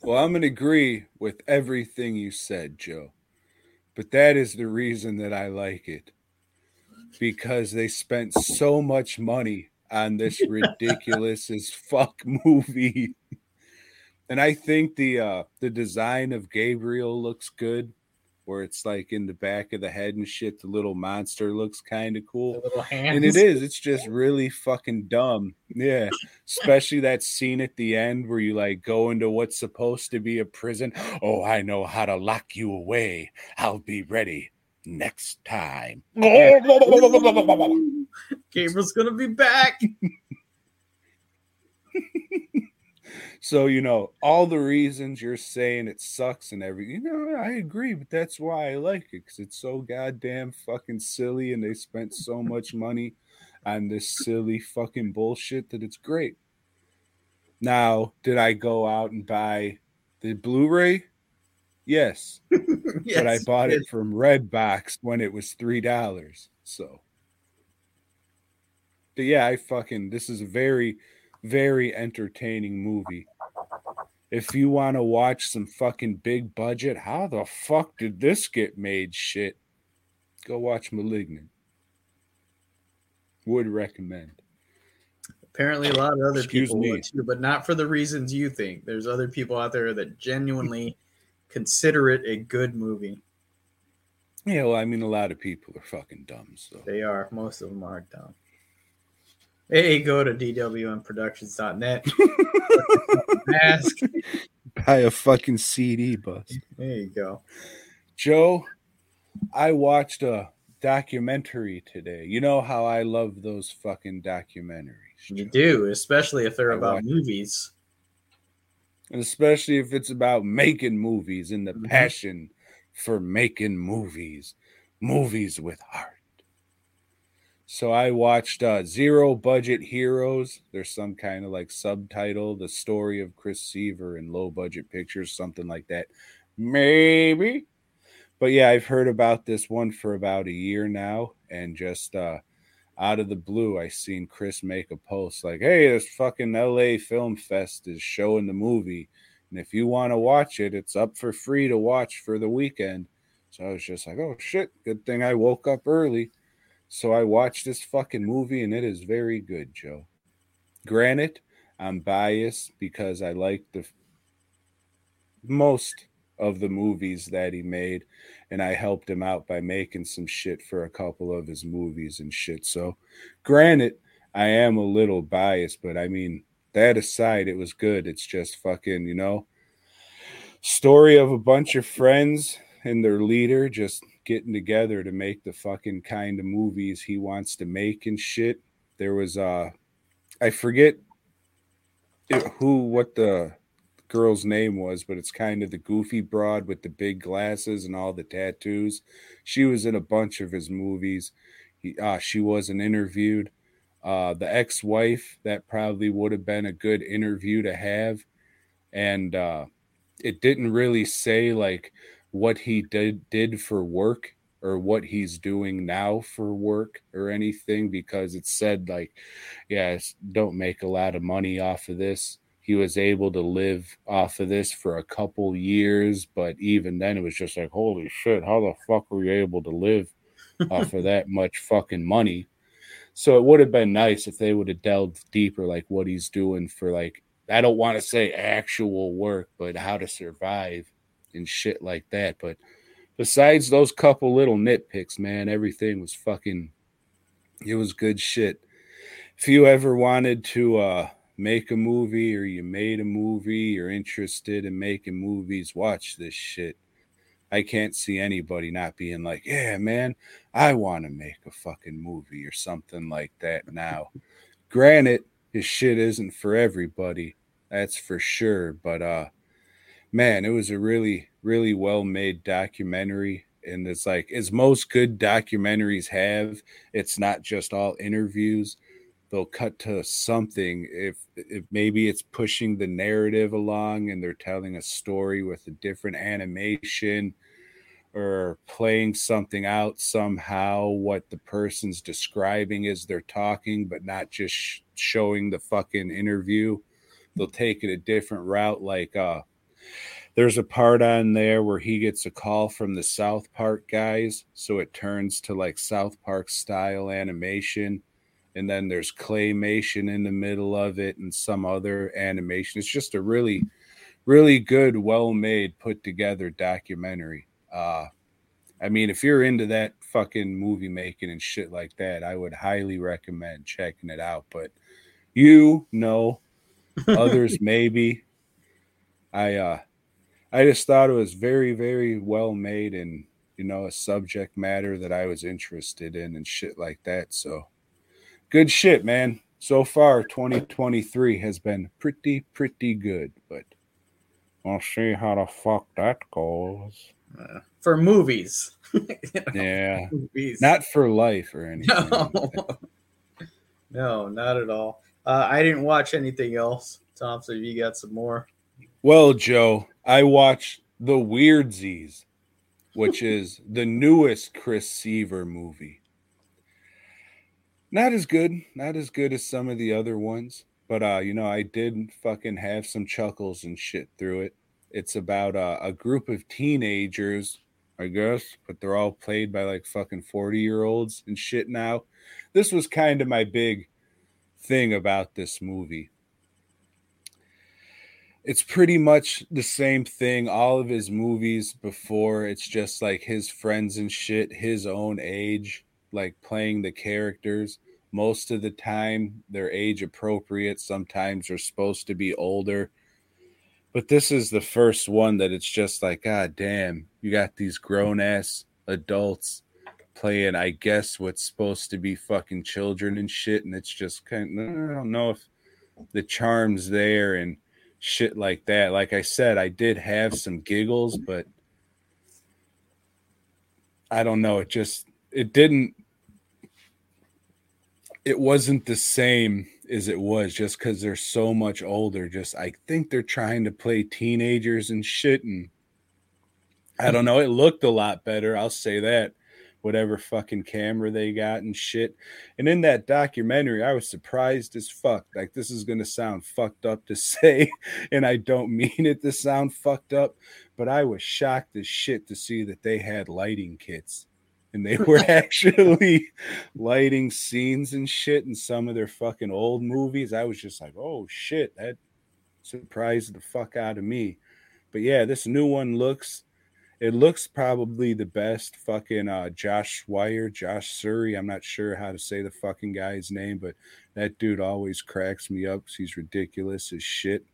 Well, I'm to agree with everything you said, Joe. But that is the reason that I like it. Because they spent so much money on this [laughs] ridiculous as fuck [laughs] movie. And I think the uh the design of Gabriel looks good where it's like in the back of the head and shit the little monster looks kind of cool. The little hands. And it is. It's just really fucking dumb. Yeah. Especially that scene at the end where you like go into what's supposed to be a prison. Oh, I know how to lock you away. I'll be ready next time. [laughs] Gabriel's gonna be back. [laughs] So, you know, all the reasons you're saying it sucks and everything, you know, I agree, but that's why I like it because it's so goddamn fucking silly and they spent so much money on this silly fucking bullshit that it's great. Now, did I go out and buy the Blu ray? Yes, [laughs] but I bought yes. it from Redbox when it was $3. So, but yeah, I fucking, this is a very, very entertaining movie. If you want to watch some fucking big budget, how the fuck did this get made shit? Go watch Malignant. Would recommend. Apparently, a lot of other Excuse people me. would too, but not for the reasons you think. There's other people out there that genuinely consider it a good movie. Yeah, well, I mean, a lot of people are fucking dumb. So They are. Most of them are dumb. Hey, go to dwnproductions.net. Mask. [laughs] buy a fucking CD bus. There you go. Joe, I watched a documentary today. You know how I love those fucking documentaries. You do, especially if they're I about movies. And especially if it's about making movies and the Mhm. passion for making movies, movies with heart. So I watched uh, Zero Budget Heroes. There's some kind of like subtitle, the story of Chris Seaver in low budget pictures, something like that. Maybe. But yeah, I've heard about this one for about a year now, and just uh out of the blue, I seen Chris make a post like, "Hey, this fucking LA Film Fest is showing the movie, and if you want to watch it, it's up for free to watch for the weekend." So I was just like, "Oh shit, good thing I woke up early." So I watched this fucking movie, and it is very good, Joe. Granted, I'm biased because I like the most of the movies that he made and I helped him out by making some shit for a couple of his movies and shit. So, granted, I am a little biased, but I mean, that aside, it was good. It's just fucking, you know, story of a bunch of friends and their leader just getting together to make the fucking kind of movies he wants to make and shit. There was uh I forget who what the girl's name was, but it's kind of the goofy broad with the big glasses and all the tattoos. She was in a bunch of his movies. He, uh, she wasn't interviewed. Uh, the ex-wife that probably would have been a good interview to have, and uh, it didn't really say like what he did did for work or what he's doing now for work or anything because it said like, yeah, don't make a lot of money off of this he was able to live off of this for a couple years, but even then it was just like, holy shit, how the fuck were you able to live off of that much fucking money? So it would have been nice if they would have delved deeper, like what he's doing for like I don't want to say actual work, but how to survive and shit like that. But besides those couple little nitpicks, man, everything was fucking it was good shit. If you ever wanted to uh make a movie or you made a movie, you're interested in making movies, watch this shit. I can't see anybody not being like, yeah, man, I want to make a fucking movie or something like that now. Granted, his shit isn't for everybody, that's for sure. But uh man, it was a really, really well made documentary. And it's like as most good documentaries have, it's not just all interviews they'll cut to something if if maybe it's pushing the narrative along and they're telling a story with a different animation or playing something out somehow what the person's describing as they're talking but not just sh- showing the fucking interview they'll take it a different route like uh there's a part on there where he gets a call from the South Park guys, so it turns to like South Park style animation. And then there's claymation in the middle of it and some other animation. It's just a really, really good, well made, put together documentary. Uh, I mean, if you're into that fucking movie making and shit like that, I would highly recommend checking it out. But you know, [laughs] others maybe. I uh I just thought it was very, very well made and you know, a subject matter that I was interested in and shit like that. So good shit, man. So far, 2023 has been pretty, pretty good, but we'll see how the fuck that goes. Uh, for movies. [laughs] Yeah, movies. not for life or anything. no. [laughs] no, not at all. Uh, I didn't watch anything else. Tom, so you got some more. Well, Joe, I watched The Weirdsies, which [laughs] is the newest Chris Seaver movie. Not as good, not as good as some of the other ones, but uh, you know, I did fucking have some chuckles and shit through it. It's about uh, a group of teenagers, I guess, but they're all played by like fucking 40 year olds and shit now. This was kind of my big thing about this movie it's pretty much the same thing all of his movies before it's just like his friends and shit his own age like playing the characters. Most of the time they're age appropriate sometimes they're supposed to be older. But this is the first one that it's just like god damn you got these grown ass adults playing i guess what's supposed to be fucking children and shit. And it's just kind of i don't know if the charms there and shit like that. Like I said, I did have some giggles, but I don't know. It just it didn't. It wasn't the same as it was just because they're so much older. Just I think they're trying to play teenagers and shit, and I don't know. It looked a lot better. I'll say that whatever fucking camera they got and shit. And in that documentary, I was surprised as fuck. Like, this is going to sound fucked up to [laughs] say, and I don't mean it to sound fucked up, but I was shocked as shit to see that they had lighting kits and they were [laughs] actually lighting scenes and shit in some of their fucking old movies. I was just like, oh shit, that surprised the fuck out of me. But yeah, this new one looks it looks probably the best fucking uh, Josh Swire, Josh Surrey. I'm not sure how to say the fucking guy's name, but that dude always cracks me up. He's ridiculous as shit.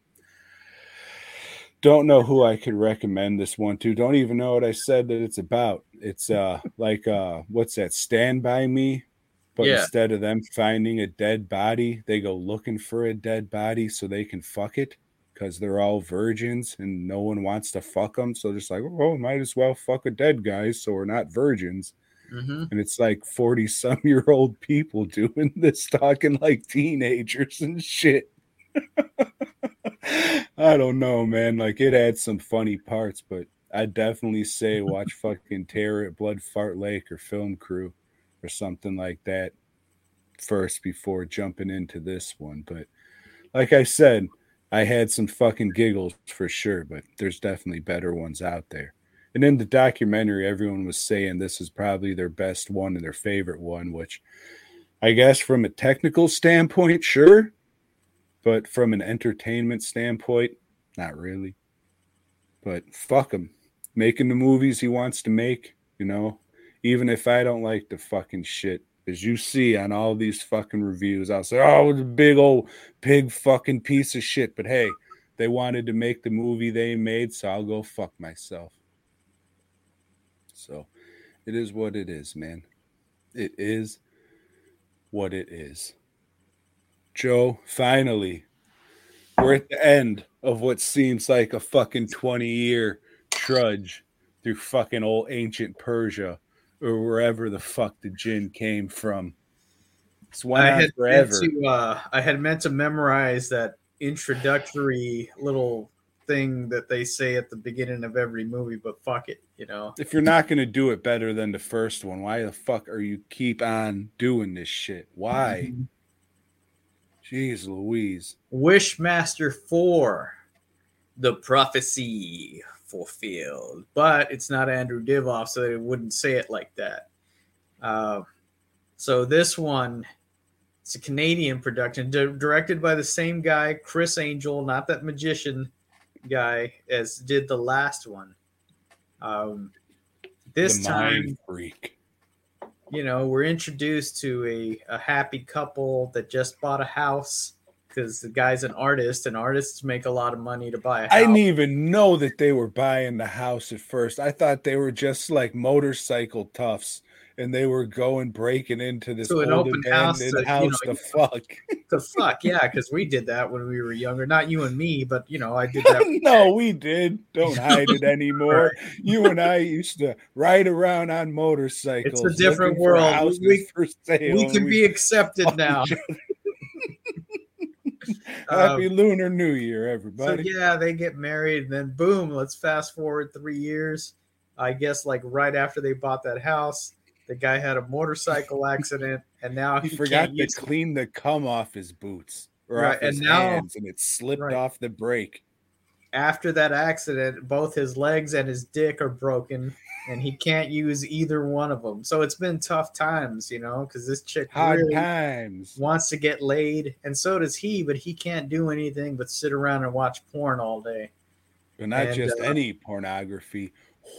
Don't know who I could recommend this one to. Don't even know what I said that it's about. It's uh like uh what's that? Stand by me. But Yeah. instead of them finding a dead body, they go looking for a dead body so they can fuck it because they're all virgins and no one wants to fuck them. So just like, oh, might as well fuck a dead guy so we're not virgins. Mm-hmm. And it's like 40 some year old people [laughs] doing this, talking like teenagers and shit. [laughs] I don't know, man. Like it had some funny parts, but I definitely say watch fucking Terror at Blood Fart Lake or Film Crew or something like that first before jumping into this one. But like I said, I had some fucking giggles for sure, but there's definitely better ones out there. And in the documentary, everyone was saying this is probably their best one and their favorite one, which I guess from a technical standpoint, sure. But from an entertainment standpoint, not really. But fuck him. Making the movies he wants to make, you know, even if I don't like the fucking shit, as you see on all these fucking reviews, I'll say, oh, it's a big old pig fucking piece of shit. But hey, they wanted to make the movie they made, so I'll go fuck myself. So it is what it is, man. It is what it is. Joe, finally, we're at the end of what seems like a fucking 20 year trudge through fucking old ancient Persia or wherever the fuck the jinn came from. It's went I had meant forever. to uh, I had meant to memorize that introductory little thing that they say at the beginning of every movie, but fuck it, you know. If you're not going to do it better than the first one, why the fuck are you keep on doing this shit? Why? Jeez Louise. Wishmaster 4 the prophecy fulfilled. But it's not Andrew Divoff, so they wouldn't say it like that. Uh, so this one, it's a Canadian production, di- directed by the same guy, Chris Angel, not that magician guy, as did the last one. Um, this time, freak. you know, we're introduced to a, a happy couple that just bought a house because the guy's an artist, and artists make a lot of money to buy a house. I didn't even know that they were buying the house at first. I thought they were just like motorcycle toughs and they were going breaking into this To an old open house abandoned that, you know, [laughs] to fuck. the fuck yeah because we did that when we were younger not you and me but you know i did [laughs] that no, we did. Don't hide it anymore. [laughs] You and I used to ride around on motorcycles. It's a different world. We- sale, we can be accepted now [laughs] [laughs] Happy Um, Lunar New Year, so everybody. yeah they get married and then boom let's fast forward three years i guess like right after they bought that house the guy had a motorcycle [laughs] accident and now he he, forgot to clean the cum off his boots Right, and now- and it slipped right. off the brake. after that accident, both his legs and his dick are broken, and he can't use either one of them. So it's been tough times, you know, because this chick Hard really times. wants to get laid, and so does he, but he can't do anything but sit around and watch porn all day. But not and, just uh, any pornography,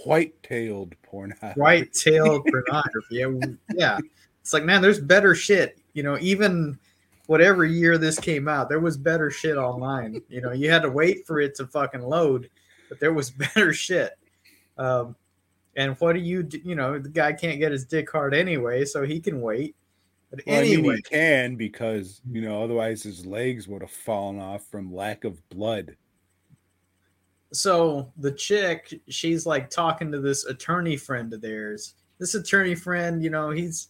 white-tailed pornography. White-tailed [laughs] pornography. Yeah, yeah, it's like man, there's better shit. You know, even whatever year this came out, there was better shit online. You know, you had to wait for it to fucking load, but there was [laughs] better shit. Um, and what do you do? You know, the guy can't get his dick hard anyway, so he can wait. But Well, I mean, he can because you know otherwise his legs would have fallen off from lack of blood. so the chick, she's like talking to this attorney friend of theirs. This attorney friend, you know, he's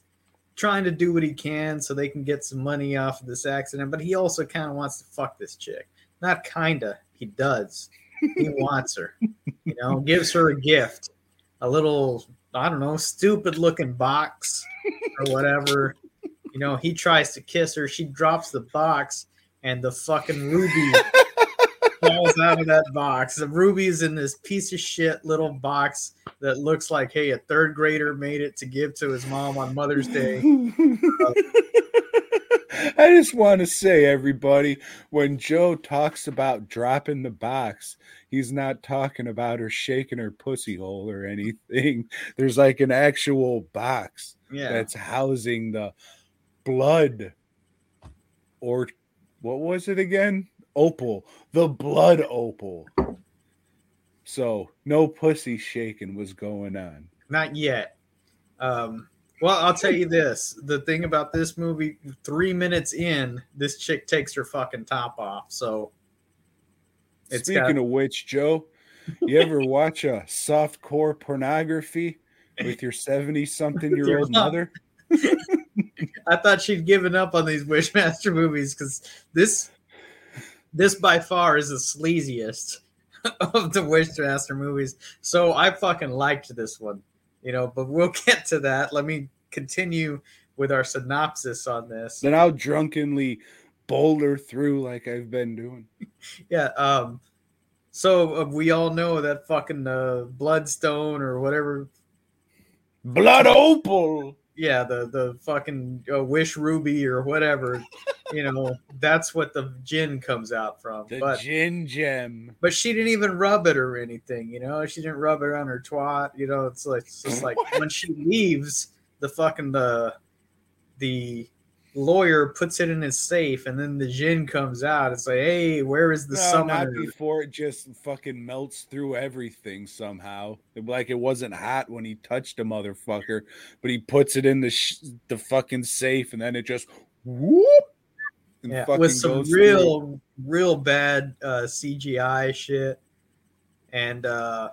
trying to do what he can so they can get some money off of this accident, but he also kind of wants to fuck this chick. Not kinda, he does. He [laughs] wants her. You know, gives her a gift. A little, I don't know, stupid looking box or whatever. You know, he tries to kiss her, she drops the box, and the fucking ruby falls out of that box. The ruby is in this piece of shit little box that looks like, hey, a third grader made it to give to his mom on Mother's Day. [laughs] I just want to say, everybody, when Joe talks about dropping the box, he's not talking about her shaking her pussy hole or anything. [laughs] There's like an actual box Yeah. that's housing the blood or what was it again? Opal, the blood opal. So no pussy shaking was going on. Not yet. Um, well, I'll tell you this: the thing about this movie, three minutes in, this chick takes her fucking top off. So It's Speaking got- of which, Joe, you ever [laughs] watch a soft core pornography with your 70 something year old [laughs] mother? I thought she'd given up on these Wishmaster movies because this, this by far is the sleaziest [laughs] of the Wishmaster movies. So I fucking liked this one, you know. But we'll [laughs] get to that. Let me continue with our synopsis on this. Then I'll drunkenly boulder through like I've been doing. [laughs] Yeah. Um. So uh, we all know that fucking uh, Bloodstone or whatever. Blood opal. Yeah, the the fucking uh, Wish Ruby or whatever. [laughs] You know, that's what the jinn comes out from. The but jinn gem. but she didn't even rub it or anything. You know, she didn't rub it on her twat. You know, it's like it's just like [laughs] when she leaves, the fucking the the lawyer puts it in his safe, and then the jinn comes out. It's like, hey, where is the No, not before it just fucking melts through everything somehow. Like it wasn't hot when he touched a motherfucker, but he puts it in the sh- the fucking safe, and then it just whoop. and yeah, fucking with some goes through. real, real bad uh, CGI shit. And uh,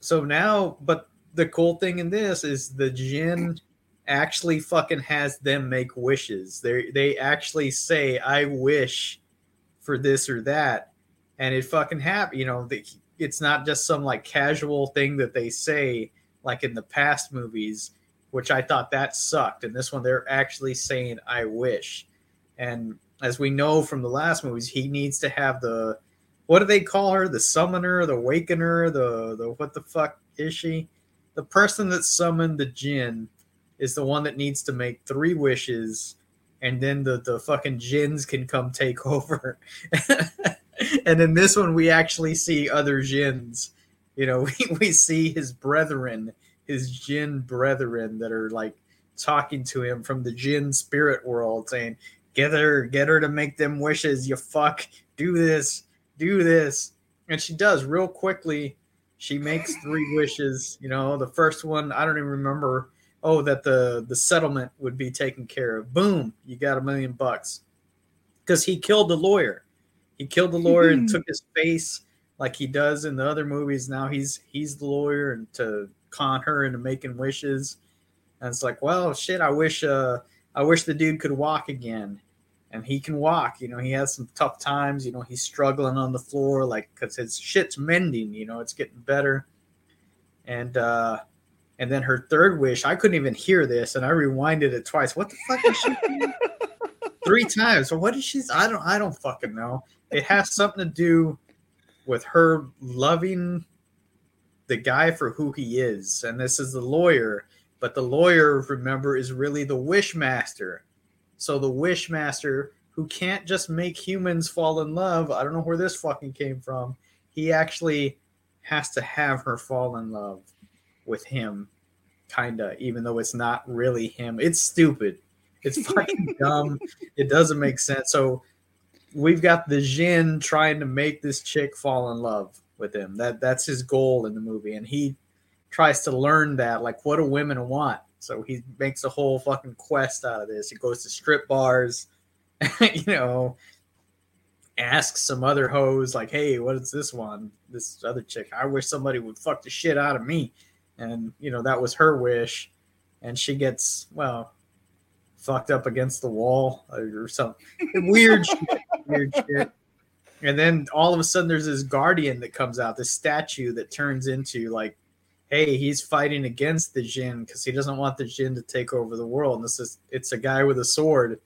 so now, but the cool thing in this is the Jin actually fucking has them make wishes. They they actually say, "I wish for this or that," and it fucking happen. You know, it's not just some like casual thing that they say like in the past movies, which I thought that sucked. And this one, they're actually saying, "I wish." And as we know from the last movies, he needs to have the what do they call her? The summoner, the wakener, the the what the fuck is she? The person that summoned the jinn is the one that needs to make three wishes, and then the the fucking jinns can come take [laughs] over. and in this one, we actually see other jinns. You know, [laughs] we, we see his brethren, his jinn brethren that are like talking to him from the jinn spirit world, saying, "Get her, get her to make them wishes. You fuck, do this, do this." And she does real quickly. She makes three wishes. You know, the first one I don't even remember. Oh, that the the settlement would be taken care of. Boom, you got a million bucks because he killed the lawyer. He killed the lawyer and [laughs] took his face like he does in the other movies. Now he's he's the lawyer and to con her into making wishes. And it's like, well, shit. I wish uh I wish the dude could walk again. And he can walk. You know, he has some tough times. You know, he's struggling on the floor, like because his shit's mending. You know, it's getting better. And uh and then her third wish, I couldn't even hear this, and I rewinded it twice. What the fuck is she doing? [laughs] Three times. So what is she? I don't. I don't fucking know. It has something to do with her loving the guy for who he is, and this is the lawyer. But the lawyer, remember, is really the wish master. So the wish master, who can't just make humans fall in love. I don't know where this fucking came from. He actually has to have her fall in love with him, kinda, even though it's not really him. It's stupid. It's fucking [laughs] dumb. It doesn't make sense. So we've got the Jin trying to make this chick fall in love with him. That that's his goal in the movie, and he tries to learn that, like, what do women want? So he makes a whole fucking quest out of this. He goes to strip bars, [laughs] you know, asks some other hoes, like, hey, what is this one? This other chick. I wish somebody would fuck the shit out of me. And, you know, that was her wish. And she gets, well, fucked up against the wall or something. Weird shit. Weird [laughs] shit. And then all of a sudden there's this guardian that comes out, this statue that turns into like, hey, he's fighting against the Jin because he doesn't want the Jin to take over the world. And this is it's a guy with a sword.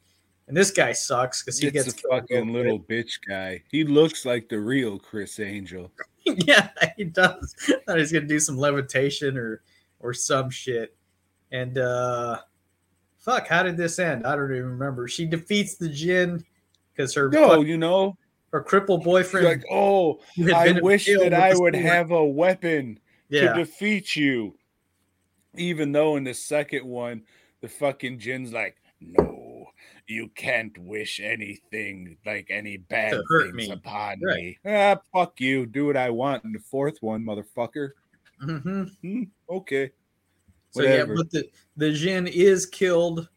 And this guy sucks because he It's gets a fucking little bitch guy. He looks like the real Criss Angel. [laughs] yeah, he does. Thought he's gonna do some levitation or or some shit. And uh fuck, how did this end? I don't even remember. She defeats the Jin because her No, you know, her crippled boyfriend. like, oh, I wish that I would sword. have a weapon yeah, to defeat you. Even though in the second one, the fucking Jin's like, no, you can't wish anything like any bad things me." upon Right. me. Ah, fuck you. Do what I want in the fourth one, motherfucker. hmm Hmm, okay. So Whatever. yeah, but the the Jin is killed.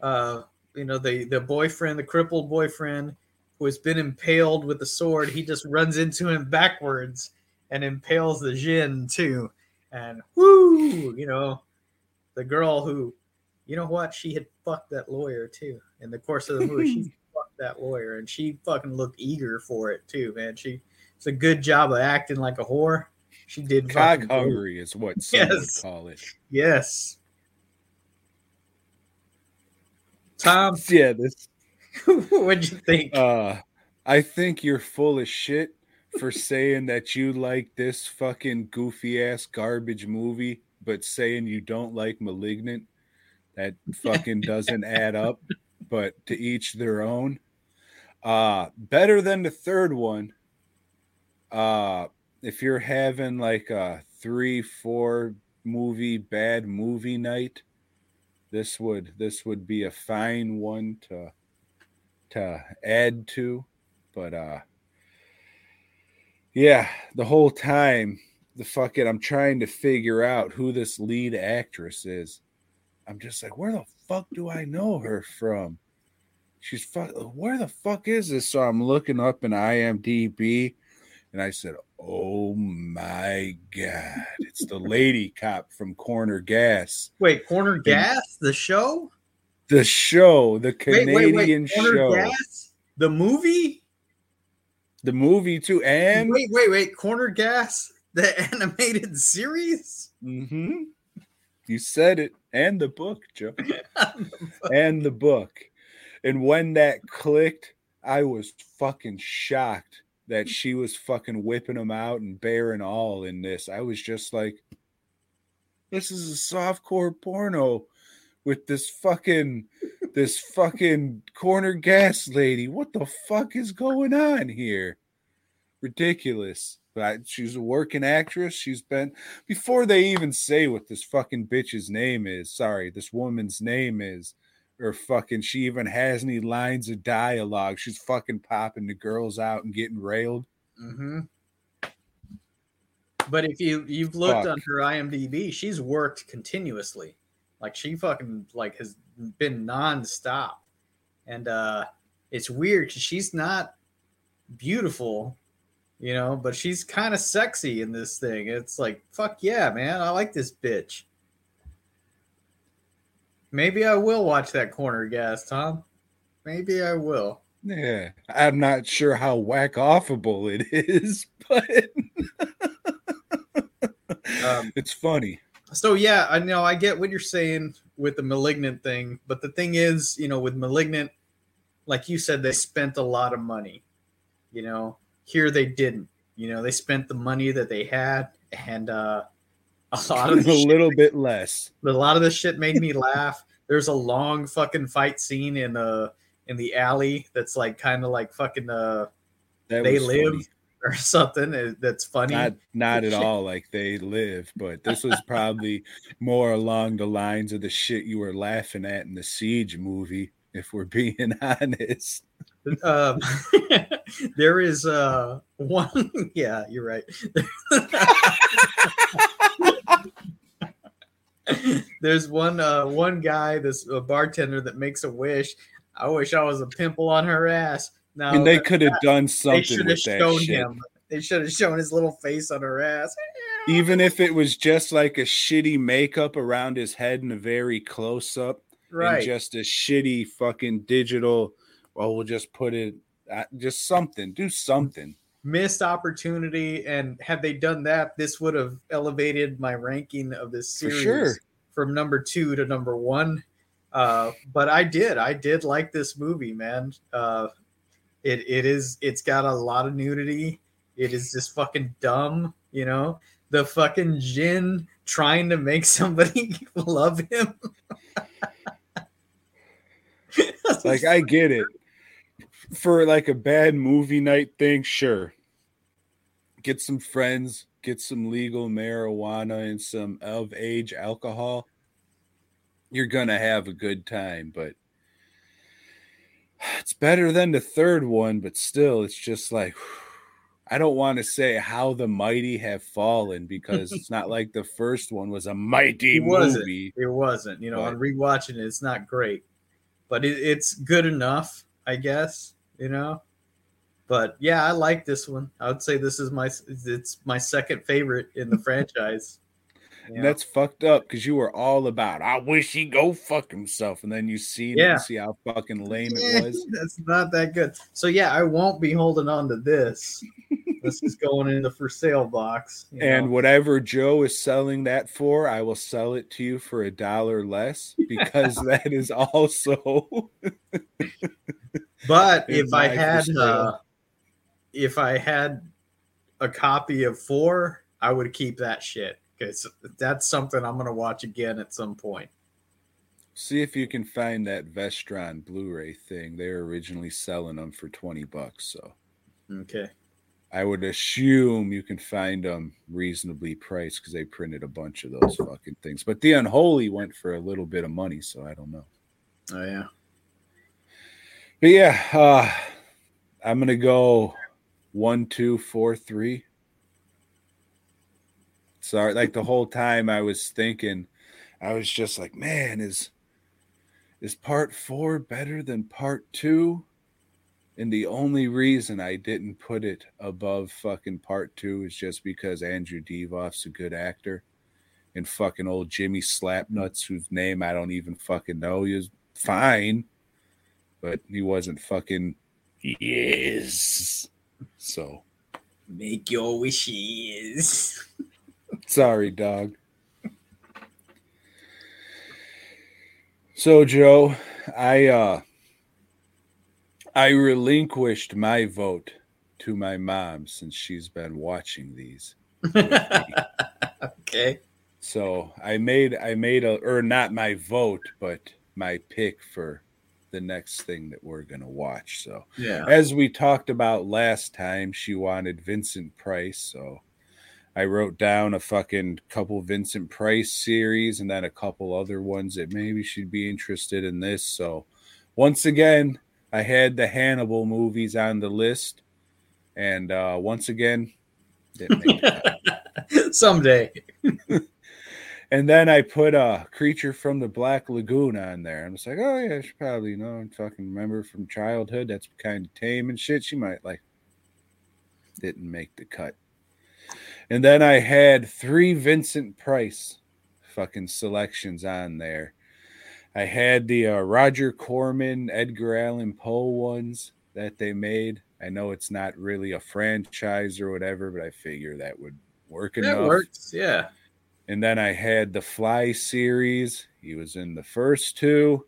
Uh, you know, the the boyfriend, the crippled boyfriend, who has been impaled with the sword, he just runs into him backwards and impales the Jin too. And whoo, you know, the girl who, you know what, she had fucked that lawyer too. In the course of the movie, she [laughs] fucked that lawyer, and she fucking looked eager for it too, man. She it's a good job of acting like a whore. She did Cock fucking great. hungry is what some would Yes. call it. Yes. Tom, [laughs] Yeah, this [laughs] what'd you think? Uh, I think you're full of shit for saying that you like this fucking goofy ass garbage movie, but saying you don't like Malignant. That [laughs] fucking doesn't add up, but to each their own. Uh, better than the third one. Uh, if you're having like a three, four movie bad movie night, this would this would be a fine one to to add to but uh yeah the whole time the fucking i'm trying to figure out who this lead actress is i'm just like where the fuck do i know her from she's fuck where the fuck is this so i'm looking up in imdb and i said oh my god it's the lady cop from corner gas Wait, Corner Gas, the show? the show the canadian wait, wait. Corner show Gas? The movie? the movie too and wait, wait, wait. Corner Gas? The [laughs] animated series? hmm You said it, and the book, Joe, [laughs] and the book. And when that clicked, I was fucking shocked that she was fucking whipping him out and bearing all in this. I was just like, this is a softcore porno with this fucking this fucking corner gas lady. What the fuck is going on here? Ridiculous. But she's a working actress. She's been before they even say what this fucking bitch's name is. Sorry, this woman's name is, or fucking she even has any lines of dialogue. She's fucking popping the girls out and getting railed. Mm-hmm. But if you you've looked Fuck. on her IMDb, she's worked continuously. Like she fucking like has been nonstop, and uh it's weird because she's not beautiful, you know, but she's kind of sexy in this thing. It's like fuck yeah, man, I like this bitch. Maybe I will watch that corner gas, Tom. Maybe I will. Yeah, I'm not sure how whack offable it [laughs] is, but Um, [laughs] it's funny. So yeah, I know I get what you're saying with the malignant thing, but the thing is, you know, with malignant, like you said, they spent a lot of money. You know, here they didn't. You know, they spent the money that they had, and uh, a lot of [laughs] a the little bit less. But a lot of the shit made me laugh. There's a long fucking fight scene in uh in the alley that's like kind of like fucking uh That they live funny. or something that's funny. Not not at all like they live, but this was probably more along the lines of the shit you were laughing at in the Siege movie, if we're being [laughs] honest. um, [laughs] there is uh one [laughs] yeah you're right. There's one uh one guy this uh, bartender that makes a wish. I wish i was a pimple on her ass. Now and they could have done they something should have with that shown shit. him. They should have shown his little face on her ass. Even if it was just like a shitty makeup around his head and a very close up, right just a shitty fucking digital. Well, we'll just put it, uh, just something, do something. missed opportunity and had they done that this would have elevated my ranking of this series sure. from number two to number one uh but i did i did like this movie man uh it it is it's got a lot of nudity it is just fucking dumb you know the fucking Jin trying to make [laughs] somebody love him [laughs] [laughs] Like I get it. For like a bad movie night thing, sure. Get some friends, get some legal marijuana and some of age alcohol. You're gonna have a good time, but it's better than the third one, but still it's just like I don't want to say how the mighty have fallen because it's not like the first one was a mighty It wasn't. movie. it wasn't you know But- on rewatching it it's not great but it, it's good enough i guess you know? But yeah i like this one. I would say this is my it's my second favorite in the [laughs] franchise that's fucked up because you were all about, I wish he go fuck himself. And then you see Yeah. see how fucking lame it was. [laughs] that's not that good so yeah i won't be holding on to this [laughs] this is going in the for sale box And know? whatever Joe is selling that for, I will sell it to you for a dollar less [laughs] because that is also But if I had uh, if I had a copy of four, I would keep that shit because that's something I'm gonna watch again at some point. see if you can find that Vestron Blu-ray thing. They were originally selling them for 20 bucks. So Okay. I would assume you can find them reasonably priced because they printed a bunch of those fucking things. But the Unholy went for a little bit of money, so I don't know. Oh yeah. But yeah, uh, I'm gonna go one, two, four, three. Sorry, like the whole time I was thinking, I was just like, man, is is part four better than part two? And the only reason I didn't put it above fucking part two is just because Andrew Divoff's a good actor. And fucking old Jimmy Slapnuts, whose name I don't even fucking know, is fine but he wasn't fucking yes. So Make your wishes. [laughs] sorry, dog. So Joe, I uh I relinquished my vote to my mom since she's been watching these. [laughs] okay. So I made I made a or not my vote, but my pick for the next thing that we're gonna watch. So Yeah. as we talked about last time, she wanted Vincent Price, so I wrote down a fucking couple Vincent Price series and then a couple other ones that maybe she'd be interested in this. So once again, I had the Hannibal movies on the list, and uh, once again, didn't make it. [laughs] Someday. [laughs] and then I put a uh, creature from the Black Lagoon on there. I'm just like, oh yeah, she probably you know I fucking remember from childhood. That's kind of tame and shit. She might like. Didn't make the cut. And then I had three Vincent Price fucking selections on there. I had the uh, Roger Corman, Edgar Allan Poe ones that they made. I know it's not really a franchise or whatever, but I figure that would work That enough. works. Yeah. And then I had the Fly series. He was in the first two.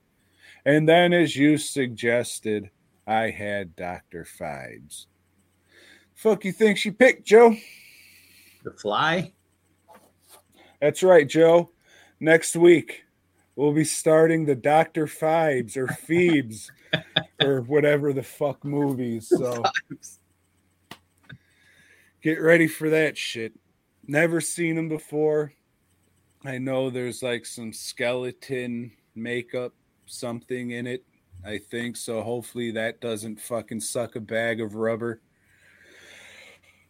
And then, as you suggested, I had Dr. Phibes. Fuck you think she picked, Joe? The fly. That's right, Joe. Next week, we'll be starting the Dr. Phibes or Phoebes [laughs] or whatever the fuck movies. So get ready for that shit. Never seen them before. I know there's like some skeleton makeup, something in it. I think so. Hopefully that doesn't fucking suck a bag of rubber. [sighs]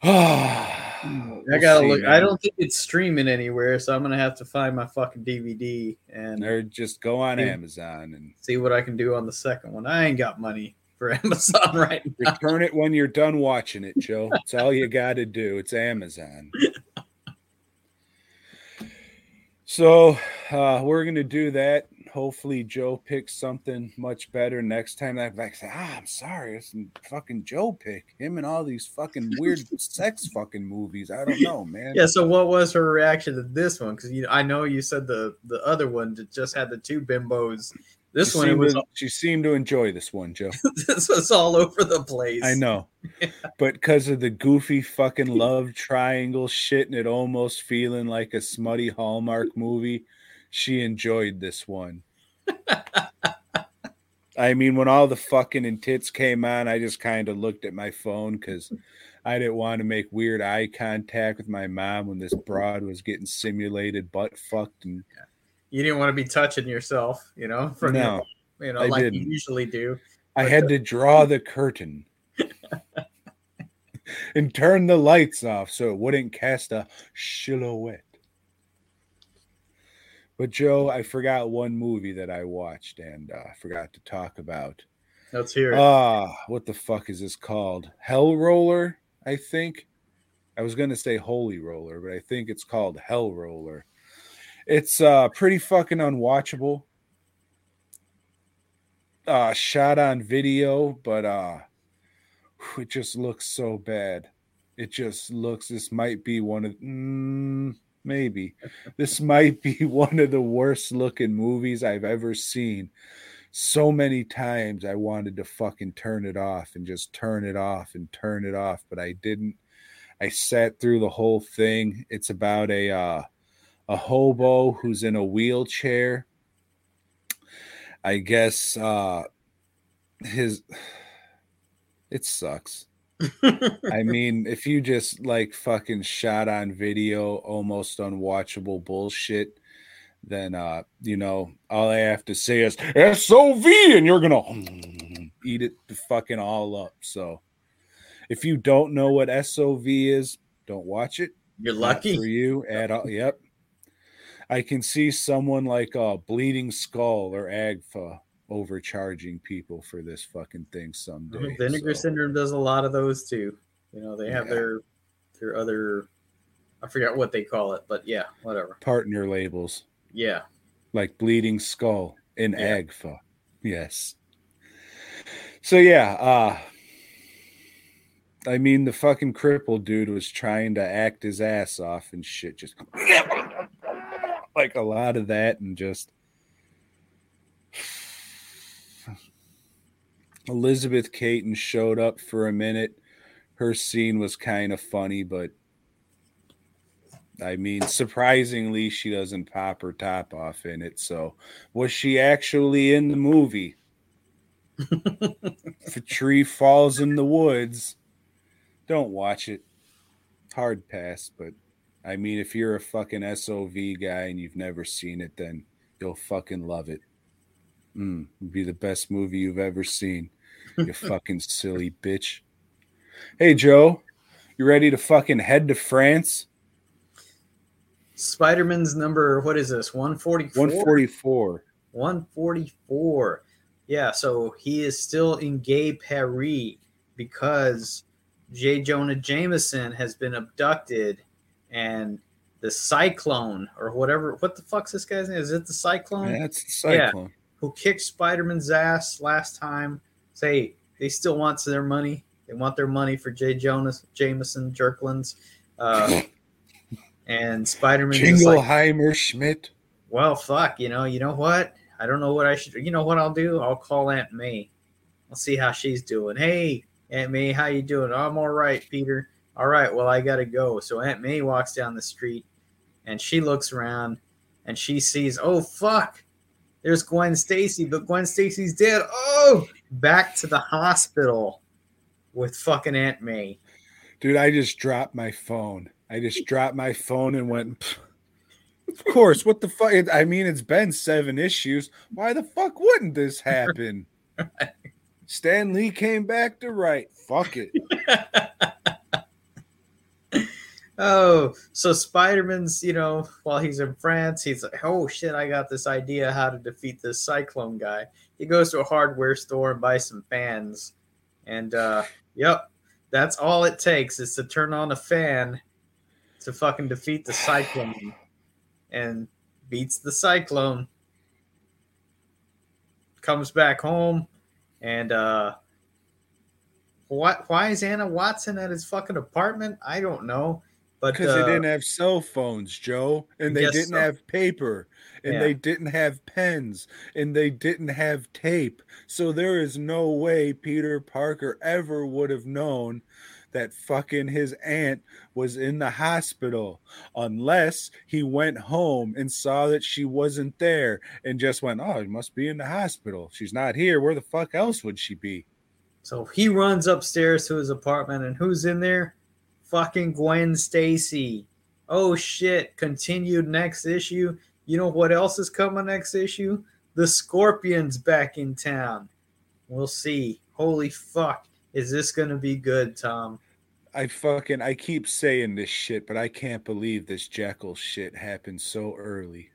Ah. I gotta look. I don't think it's streaming anywhere, so I'm gonna have to find my fucking DVD and Or just go on Yeah. Amazon and see what I can do on the second one. I ain't got money for [laughs] Amazon right now. return it when you're done watching it, Joe. It's all you got to do. It's Amazon. [laughs] So uh, we're gonna do that. Hopefully, Joe picks something much better next time. I'm like, ah, I'm sorry, it's fucking Joe pick him and all these fucking weird [laughs] sex fucking movies. I don't know, man. Yeah. So, what was her reaction to this one? Because you, I know you said the the other one that just had the two bimbos. This she one, was to, she seemed to enjoy this one, Joe. [laughs] this was all over the place. I know. [laughs] But because of the goofy fucking love triangle shit and it almost feeling like a smutty Hallmark movie, she enjoyed this one. I mean, when all the fucking and tits came on, I just kind of looked at my phone because I didn't want to make weird eye contact with my mom when this broad was getting simulated butt fucked and You didn't want to be touching yourself, you know, from no. your, you know, I like you didn't. usually do. I had the- to draw the curtain [laughs] and turn the lights off so it wouldn't cast a silhouette. But Joe, I forgot one movie that I watched and uh, forgot to talk about. Let's hear it. Ah, what the fuck is this called? Hell Roller, I think. I was gonna say Holy Roller, but I think it's called Hell Roller. It's uh pretty fucking unwatchable. Uh shot on video, but uh it just looks so bad. It just looks this might be one of mm, maybe this might be [laughs] one of the worst looking movies I've ever seen so many times I wanted to fucking turn it off and just turn it off and turn it off, but I didn't. I sat through the whole thing. It's about a uh, a hobo who's in a wheelchair. I guess uh, his [sighs] it sucks. I [laughs] mean, if you just like fucking shot on video, almost unwatchable bullshit, then uh, you know, all I have to say is SOV and you're gonna [laughs] eat it the fucking all up. So if you don't know what SOV is, don't watch it. You're Not lucky. for you at all. Yep. I can see someone like uh Bleeding Skull or Agfa overcharging people for this fucking thing someday. Vinegar so- syndrome does a lot of those too. You know, they have Yeah. their their other I forgot what they call it, but yeah, whatever. partner labels. Yeah. like Bleeding Skull and Yeah. Agfa. Yes. So yeah, uh I mean the fucking crippled dude was trying to act his ass off and shit just [laughs] like a lot of that and just Elizabeth Kaitan showed up for a minute. her scene was kind of funny, but I mean, surprisingly, she doesn't pop her top off in it. So, was she actually in the movie? [laughs] if a tree falls in the woods, don't watch it. Hard pass, but I mean, if you're a fucking SOV guy and you've never seen it, then you'll fucking love it. Mm, be the best movie you've ever seen. You [laughs] fucking silly bitch. Hey, Joe, you ready to fucking head to France? Spider-Man's number, what is this? 144? 144. 144. Yeah, so he is still in Gay Paris because J. Jonah Jameson has been abducted and the Cyclone or whatever. What the fuck's this guy's name? Is it the Cyclone? Yeah, that's the cyclone. Who kicked Spider-Man's ass last time? Say they still want their money. They want their money for J. Jonah Jameson Jerklands. Uh, [laughs] and Spider-Man just like, Jingleheimer Schmidt. well, fuck, you know, you know what? I don't know what I should. You know what I'll do? I'll call Aunt May. I'll see how she's doing. Hey, Aunt May, how you doing? I'm all right, Peter. All right, well, I gotta go. So Aunt May walks down the street, and she looks around, and she sees, oh fuck, there's Gwen Stacy, but Gwen Stacy's dead. Oh, back to the hospital with fucking Aunt May. Dude, I just dropped my phone. I just dropped my phone and went. "Pff, Of [laughs] course, what the fuck? I mean, it's been seven issues. Why the fuck wouldn't this happen? [laughs] Stan Lee came back to write. Fuck it. [laughs] Oh, so Spider-Man's, you know, while he's in France, he's like, oh shit, I got this idea how to defeat this cyclone guy. He goes to a hardware store and buys some fans. And uh yep, that's all it takes is to turn on a fan to fucking defeat the cyclone. And beats the cyclone. Comes back home and uh why, why is Anna Watson at his fucking apartment? I don't know. But Because uh, they didn't have cell phones, Joe, and they didn't so. have paper, and Yeah. they didn't have pens, and they didn't have tape. So there is no way Peter Parker ever would have known that fucking his aunt was in the hospital unless he went home and saw that she wasn't there and just went, Oh, she must be in the hospital. She's not here. Where the fuck else would she be? So he runs upstairs to his apartment, and who's in there? Fucking Gwen Stacy. Oh shit! Continued next issue. You know what else is coming next issue? The Scorpions back in town. We'll see. Holy fuck! Is this gonna be good, Tom? I fucking I keep saying this shit, but I can't believe this Jackal shit happened so early.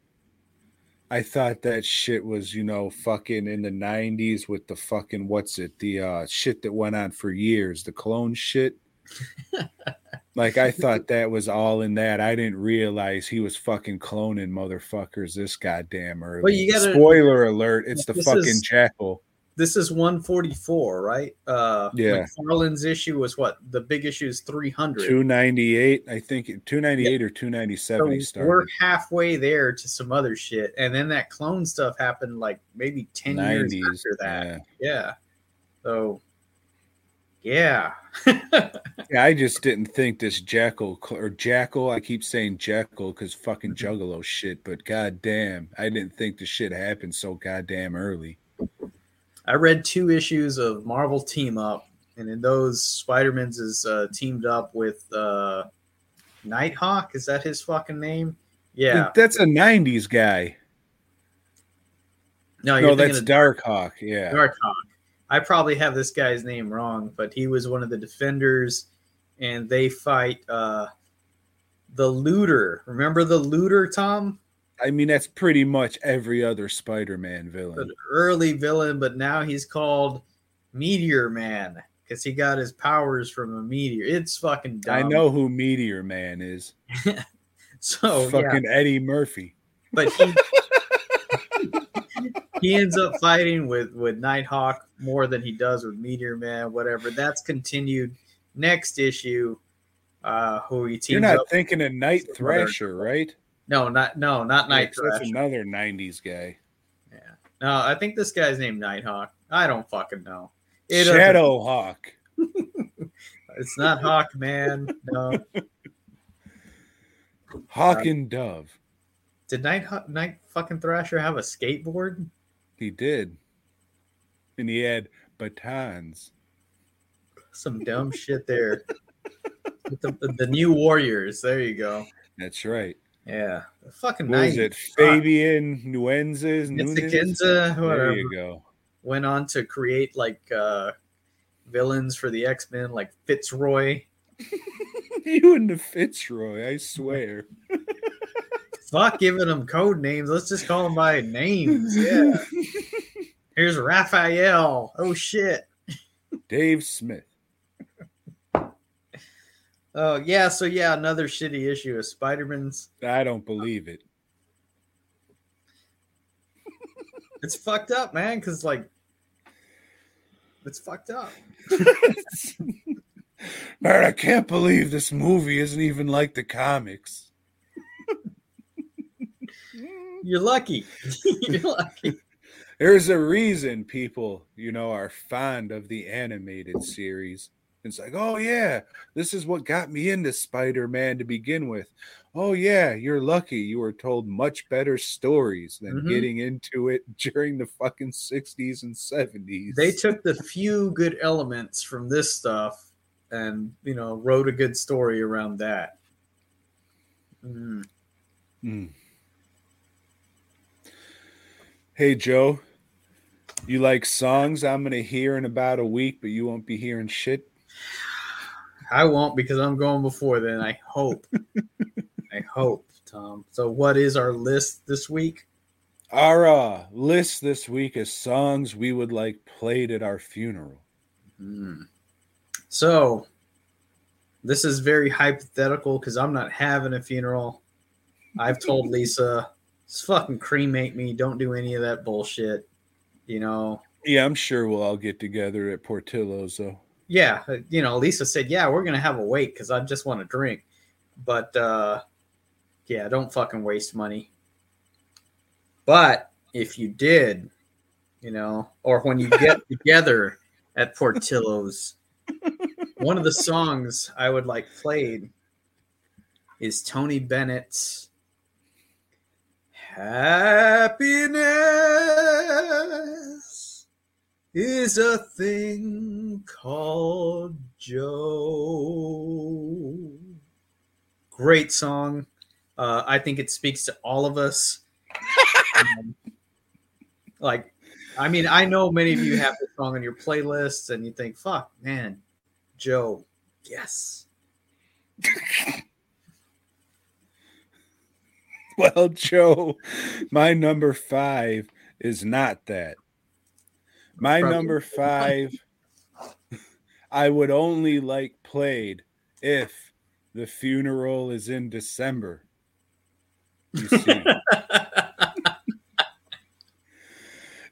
I thought that shit was, you know, fucking in the nineties with the fucking what's it, the uh shit that went on for years, the clone shit. Like I thought that was all in that. I didn't realize he was fucking cloning motherfuckers this goddamn early. Well, you gotta- Spoiler alert, it's the fucking is- Jackal. This is 144, right? Uh, Yeah. McFarlane's issue was what? The big issue is 300. 298, I think 298 or 297 So started. we're halfway there to some other shit, and then that clone stuff happened like maybe ten years after that. yeah. Yeah. So, yeah. [laughs] Yeah, I just didn't think this Jackal or Jackal. I keep saying Jackal because fucking Juggalo shit. But goddamn, I didn't think the shit happened so goddamn early. I read two issues of Marvel Team Up, and in those, Spider Man's is uh, teamed up with uh, Nighthawk. Is that his fucking name? Yeah. that's a '90s guy. No, No, that's of Darkhawk. Yeah, Darkhawk. I probably have this guy's name wrong, but he was one of the defenders, and they fight uh, the looter. Remember the looter, Tom? I mean that's pretty much every other Spider-Man villain. early villain, but now he's called Meteor Man because he got his powers from a meteor. It's fucking dumb. I know who Meteor Man is. [laughs] So yeah, fucking Eddie Murphy. but he [laughs] he ends up fighting with with Nighthawk more than he does with Meteor Man. Whatever. That's continued. Next issue, uh, who he teams You're not thinking of Night Thrasher, right? No, not no, not Night Yeah, 'cause That's Thrasher. another '90s guy. Yeah. No, I think this guy's named Nighthawk. I don't fucking know. It doesn't- Shadowhawk. [laughs] it's not Hawk Man. No. Hawk and Dove. Did Night Night fucking Thrasher have a skateboard? He did. And he had batons. Some dumb shit there. The, the new Warriors. There you go. That's right. Yeah. The fucking What was it? Fabian? It's Nunes? the Ginza, There you go. Went on to create like uh villains for the X-Men, like Fitzroy. [laughs] you and the Fitzroy, I swear. Fuck giving them code names. Let's just call them by names. [laughs] Yeah. Here's Raphael. Oh shit. Dave Smith. [laughs] Oh yeah, so yeah, another shitty issue of Spider-Man's. I don't believe it. [laughs] It's fucked up, man, because like it's fucked up. [laughs] Man, I can't believe this movie isn't even like the comics. You're lucky. You're lucky. There's a reason people, you know, are fond of the animated series. It's like, oh yeah, this is what got me into Spider-Man to begin with. Oh yeah, you're lucky you were told much better stories than Mhm. getting into it [laughs] during the fucking 60s and 70s. They took the few good elements from this stuff and you know wrote a good story around that. Mm. Mm. Hey Joe, you like songs I'm gonna hear in about a week, but you won't be hearing shit. I won't because I'm going before then. I hope. [laughs] I hope, Tom. So, what is our list this week? Our uh, list this week is songs we would like played at our funeral. Hmm. So, this is very hypothetical because I'm not having a funeral. I've told [laughs] Lisa, just fucking cremate me. Don't do any of that bullshit. You know, Yeah, I'm sure we'll all get together at Portillo's though. yeah, uh, you know, Lisa said, yeah, we're gonna have a wait because I just want to drink. But uh yeah, don't fucking waste money. But if you did, you know, or when you get [laughs] together at Portillo's, one of the songs I would like played is Tony Bennett's Happiness is a thing called Joe. Great song. Uh, I think it speaks to all of us. [laughs] Um, like, I mean, I know many of you have this song on your playlists and you think, fuck, man, Joe, yes. [laughs] [laughs] Well, Joe, my number five is not that. My Probably- number five, [laughs] I would only like played if the funeral is in December. You [laughs] see,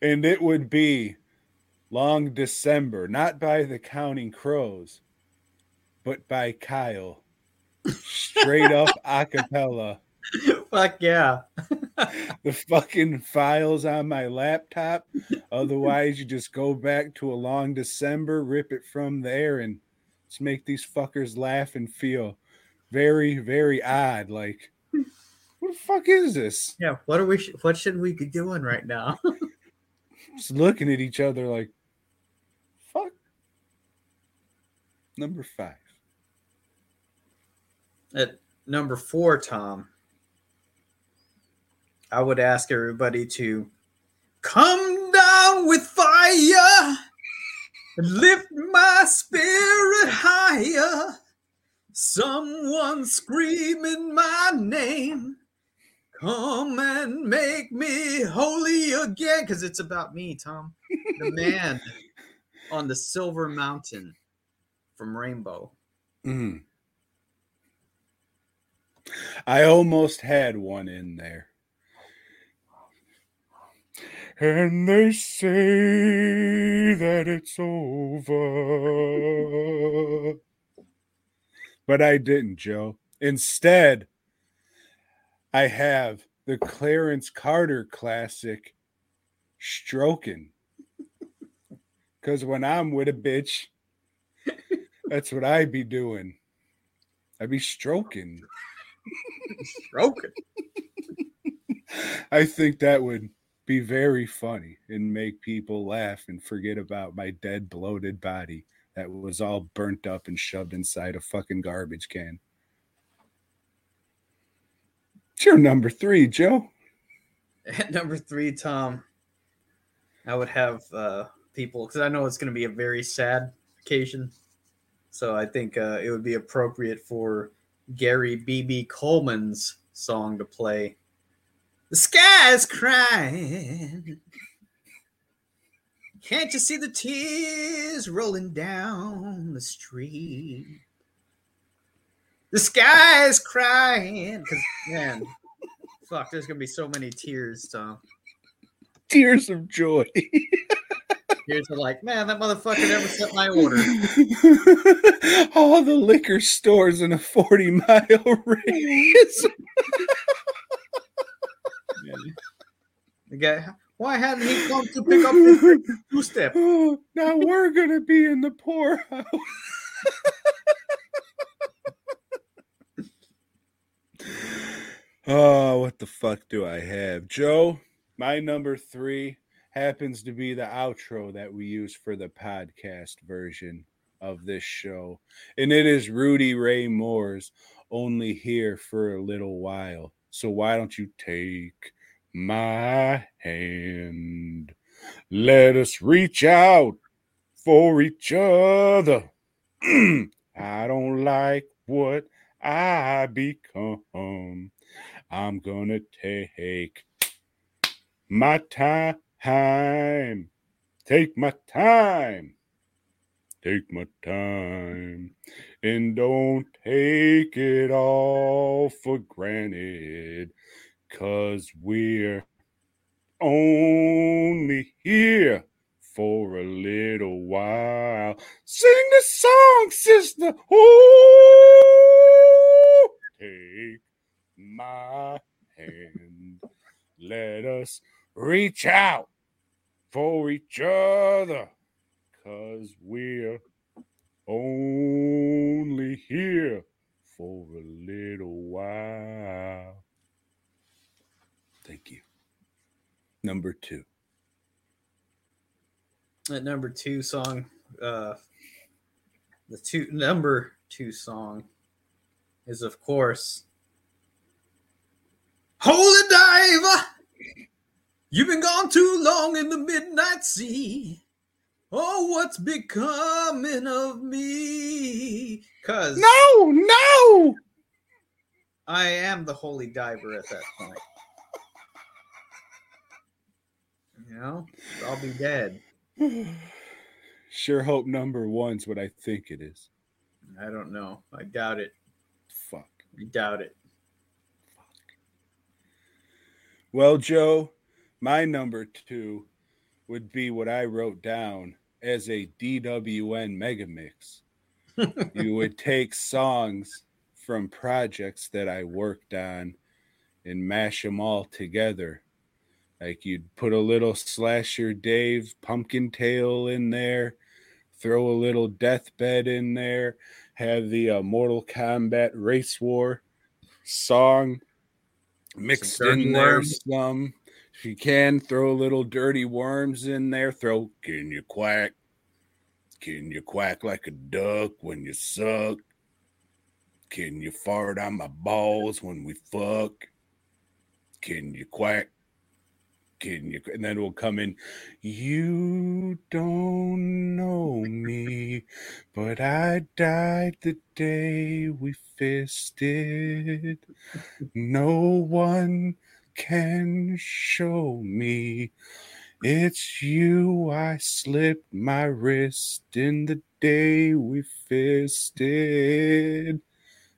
and it would be Long December, not by the Counting Crows, but by Kyle. Straight up a cappella. [laughs] Fuck yeah. [laughs] the fucking files on my laptop. Otherwise, you just go back to a long December, rip it from there, and just make these fuckers laugh and feel very, very odd. Like, what the fuck is this? Yeah. What are we? sh- What should we be doing right now? [laughs] Just looking at each other like, fuck. Number five. At number four, Tom, I would ask everybody to come down with fire and lift my spirit higher. Someone screaming my name. Come and make me holy again. Because it's about me, Tom. The [laughs] man on the silver mountain from Rainbow. Mm. I almost had one in there. And they say that it's over. But I didn't, Joe. Instead, I have the Clarence Carter classic, Stroking. Because when I'm with a bitch, That's what I'd be doing. I'd be stroking. [laughs] stroking. I think that would be very funny and make people laugh and forget about my dead, bloated body that was all burnt up and shoved inside a fucking garbage can. It's your number three, Joe. At [laughs] number three, Tom, I would have uh, people because I know it's going to be a very sad occasion. So I think uh, it would be appropriate for Gary B.B. Coleman's song to play. The sky's crying. Can't you see the tears rolling down the street? The sky's crying. Because, man, fuck, there's going to be so many tears, Tom. Tears of joy. [laughs] Tears are like, man, that motherfucker never sent my order. [laughs] all the liquor stores in a 40 mile [laughs] radius. [laughs] Guy, why hadn't he come to pick up the [laughs] two step? Oh, now we're gonna be in the poorhouse. [laughs] oh, what the fuck do I have? Joe, my number three happens to be the outro that we use for the podcast version of this show. And it is Rudy Ray Moore's only here for a little while. So why don't you take my hand? Let us reach out for each other. [clears throat] I don't like what I become. I'm gonna take my time. Take my time. Take my time. And don't take it all for granted. Cause we're only here for a little while. Sing the song, sister. Ooh, take my hand. Let us reach out for each other. Cause we're only here for a little while. Thank you. Number two. That number two song, uh, the two number two song is of course Holy Diver. You've been gone too long in the midnight sea. Oh, what's becoming of me? Cause No, no. I am the holy diver at that point. You know, I'll be dead. [sighs] Sure hope number one's what I think it is. I don't know. I doubt it. Fuck. I doubt it. Fuck. Well, Joe, my number two would be what I wrote down as a DWN mega mix. [laughs] you would take songs from projects that I worked on and mash them all together. Like you'd put a little Slasher Dave Pumpkin Tail in there, throw a little Deathbed in there, have the uh, Mortal Kombat Race War song mixed in there Worms. some. If you can, throw a little Dirty Worms in there. Throw Can You Quack? Can you quack like a duck when you suck? Can you fart on my balls when we fuck? Can you quack? Can you? And then we'll come in. You don't know me, but I died the day we fisted. No one can show me. It's you I slipped my wrist in the day we fisted.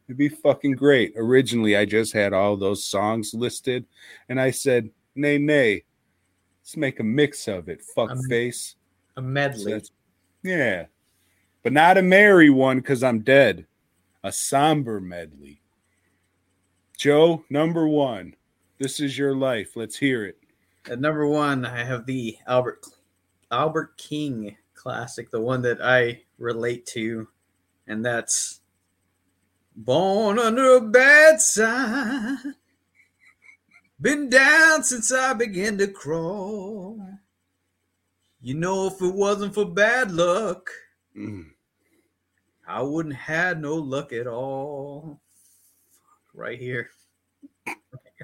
It'd be fucking great. Originally, I just had all those songs listed, and I said, nay, nay, let's make a mix of it. Fuck Um, face. A medley. that's- yeah. But not a merry one because I'm dead. A somber medley. Joe, number one. This is your life. Let's hear it. At number one, I have the Albert Albert King classic, the one that I relate to and that's born under a bad sign. Been down since I began to crawl. You know, if it wasn't for bad luck, Mm. I wouldn't had no luck at all. Right here.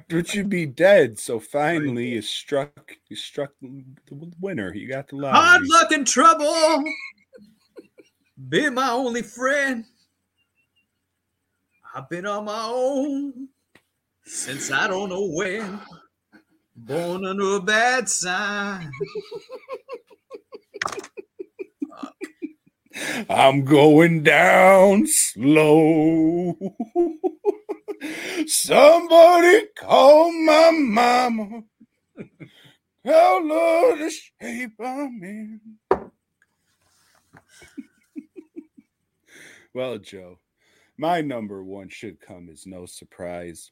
But you'd be dead. So finally, you struck. You struck the winner. You got the lottery. Hard luck and trouble. Be my only friend. I've been on my own since I don't know when. Born under a bad sign. I'm going down slow. Somebody call my mama. Tell her the shape I'm in. well, Joe, my number one should come as no surprise.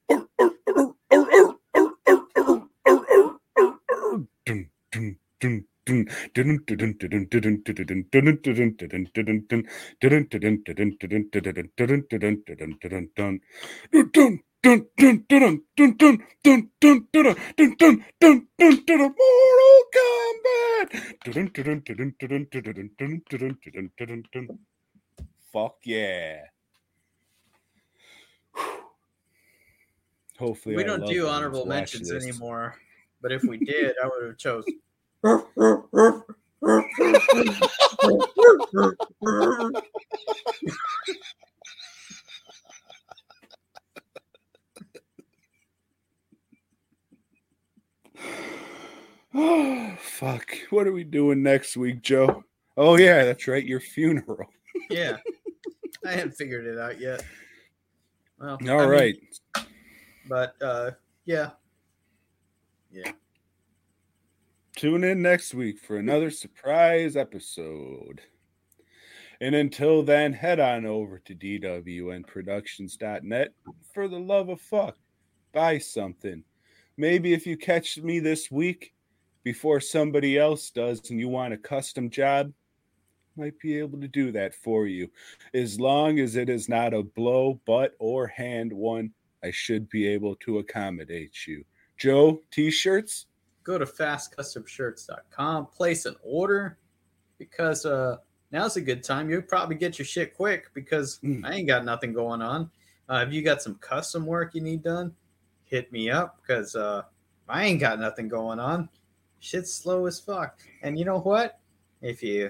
Mortal Kombat. Fuck yeah. Hopefully, we I don't do honorable mentions anymore. But if we did, I would have chose. Oh, fuck. What are we doing next week, Joe? Oh, yeah, that's right. Your funeral. Yeah. [laughs] I hadn't figured it out yet. Well, All I mean, but uh yeah. Tune in next week for another surprise episode. And until then, head on over to DWNProductions.net. For the love of fuck, buy something. Maybe if you catch me this week before somebody else does and you want a custom job, might be able to do that for you. As long as it is not a blow, butt, or hand one, I should be able to accommodate you. Joe, t shirts? Go to fastcustomshirts.com, place an order because uh now's a good time. You'll probably get your shit quick because Mm. I ain't got nothing going on. Uh, if you got some custom work you need done, hit me up because uh, I ain't got nothing going on. Shit's slow as fuck. And you know what? If you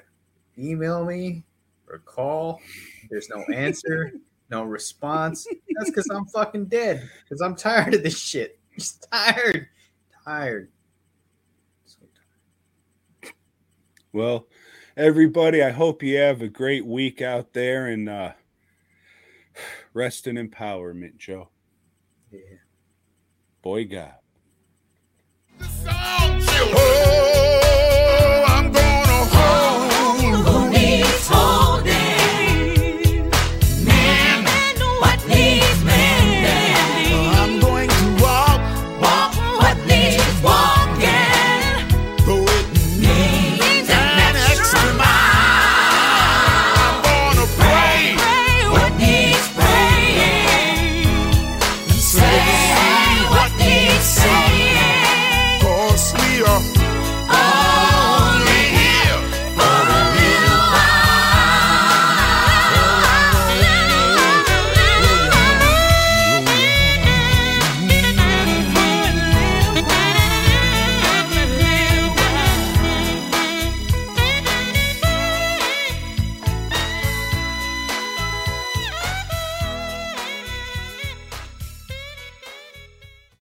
email me or call, there's no answer, [laughs] no response. That's because I'm fucking dead. Because I'm tired of this shit. I'm just tired. Tired. So tired. Well, everybody, I hope you have a great week out there and uh rest in empowerment, Joe. Yeah. BOYGOB.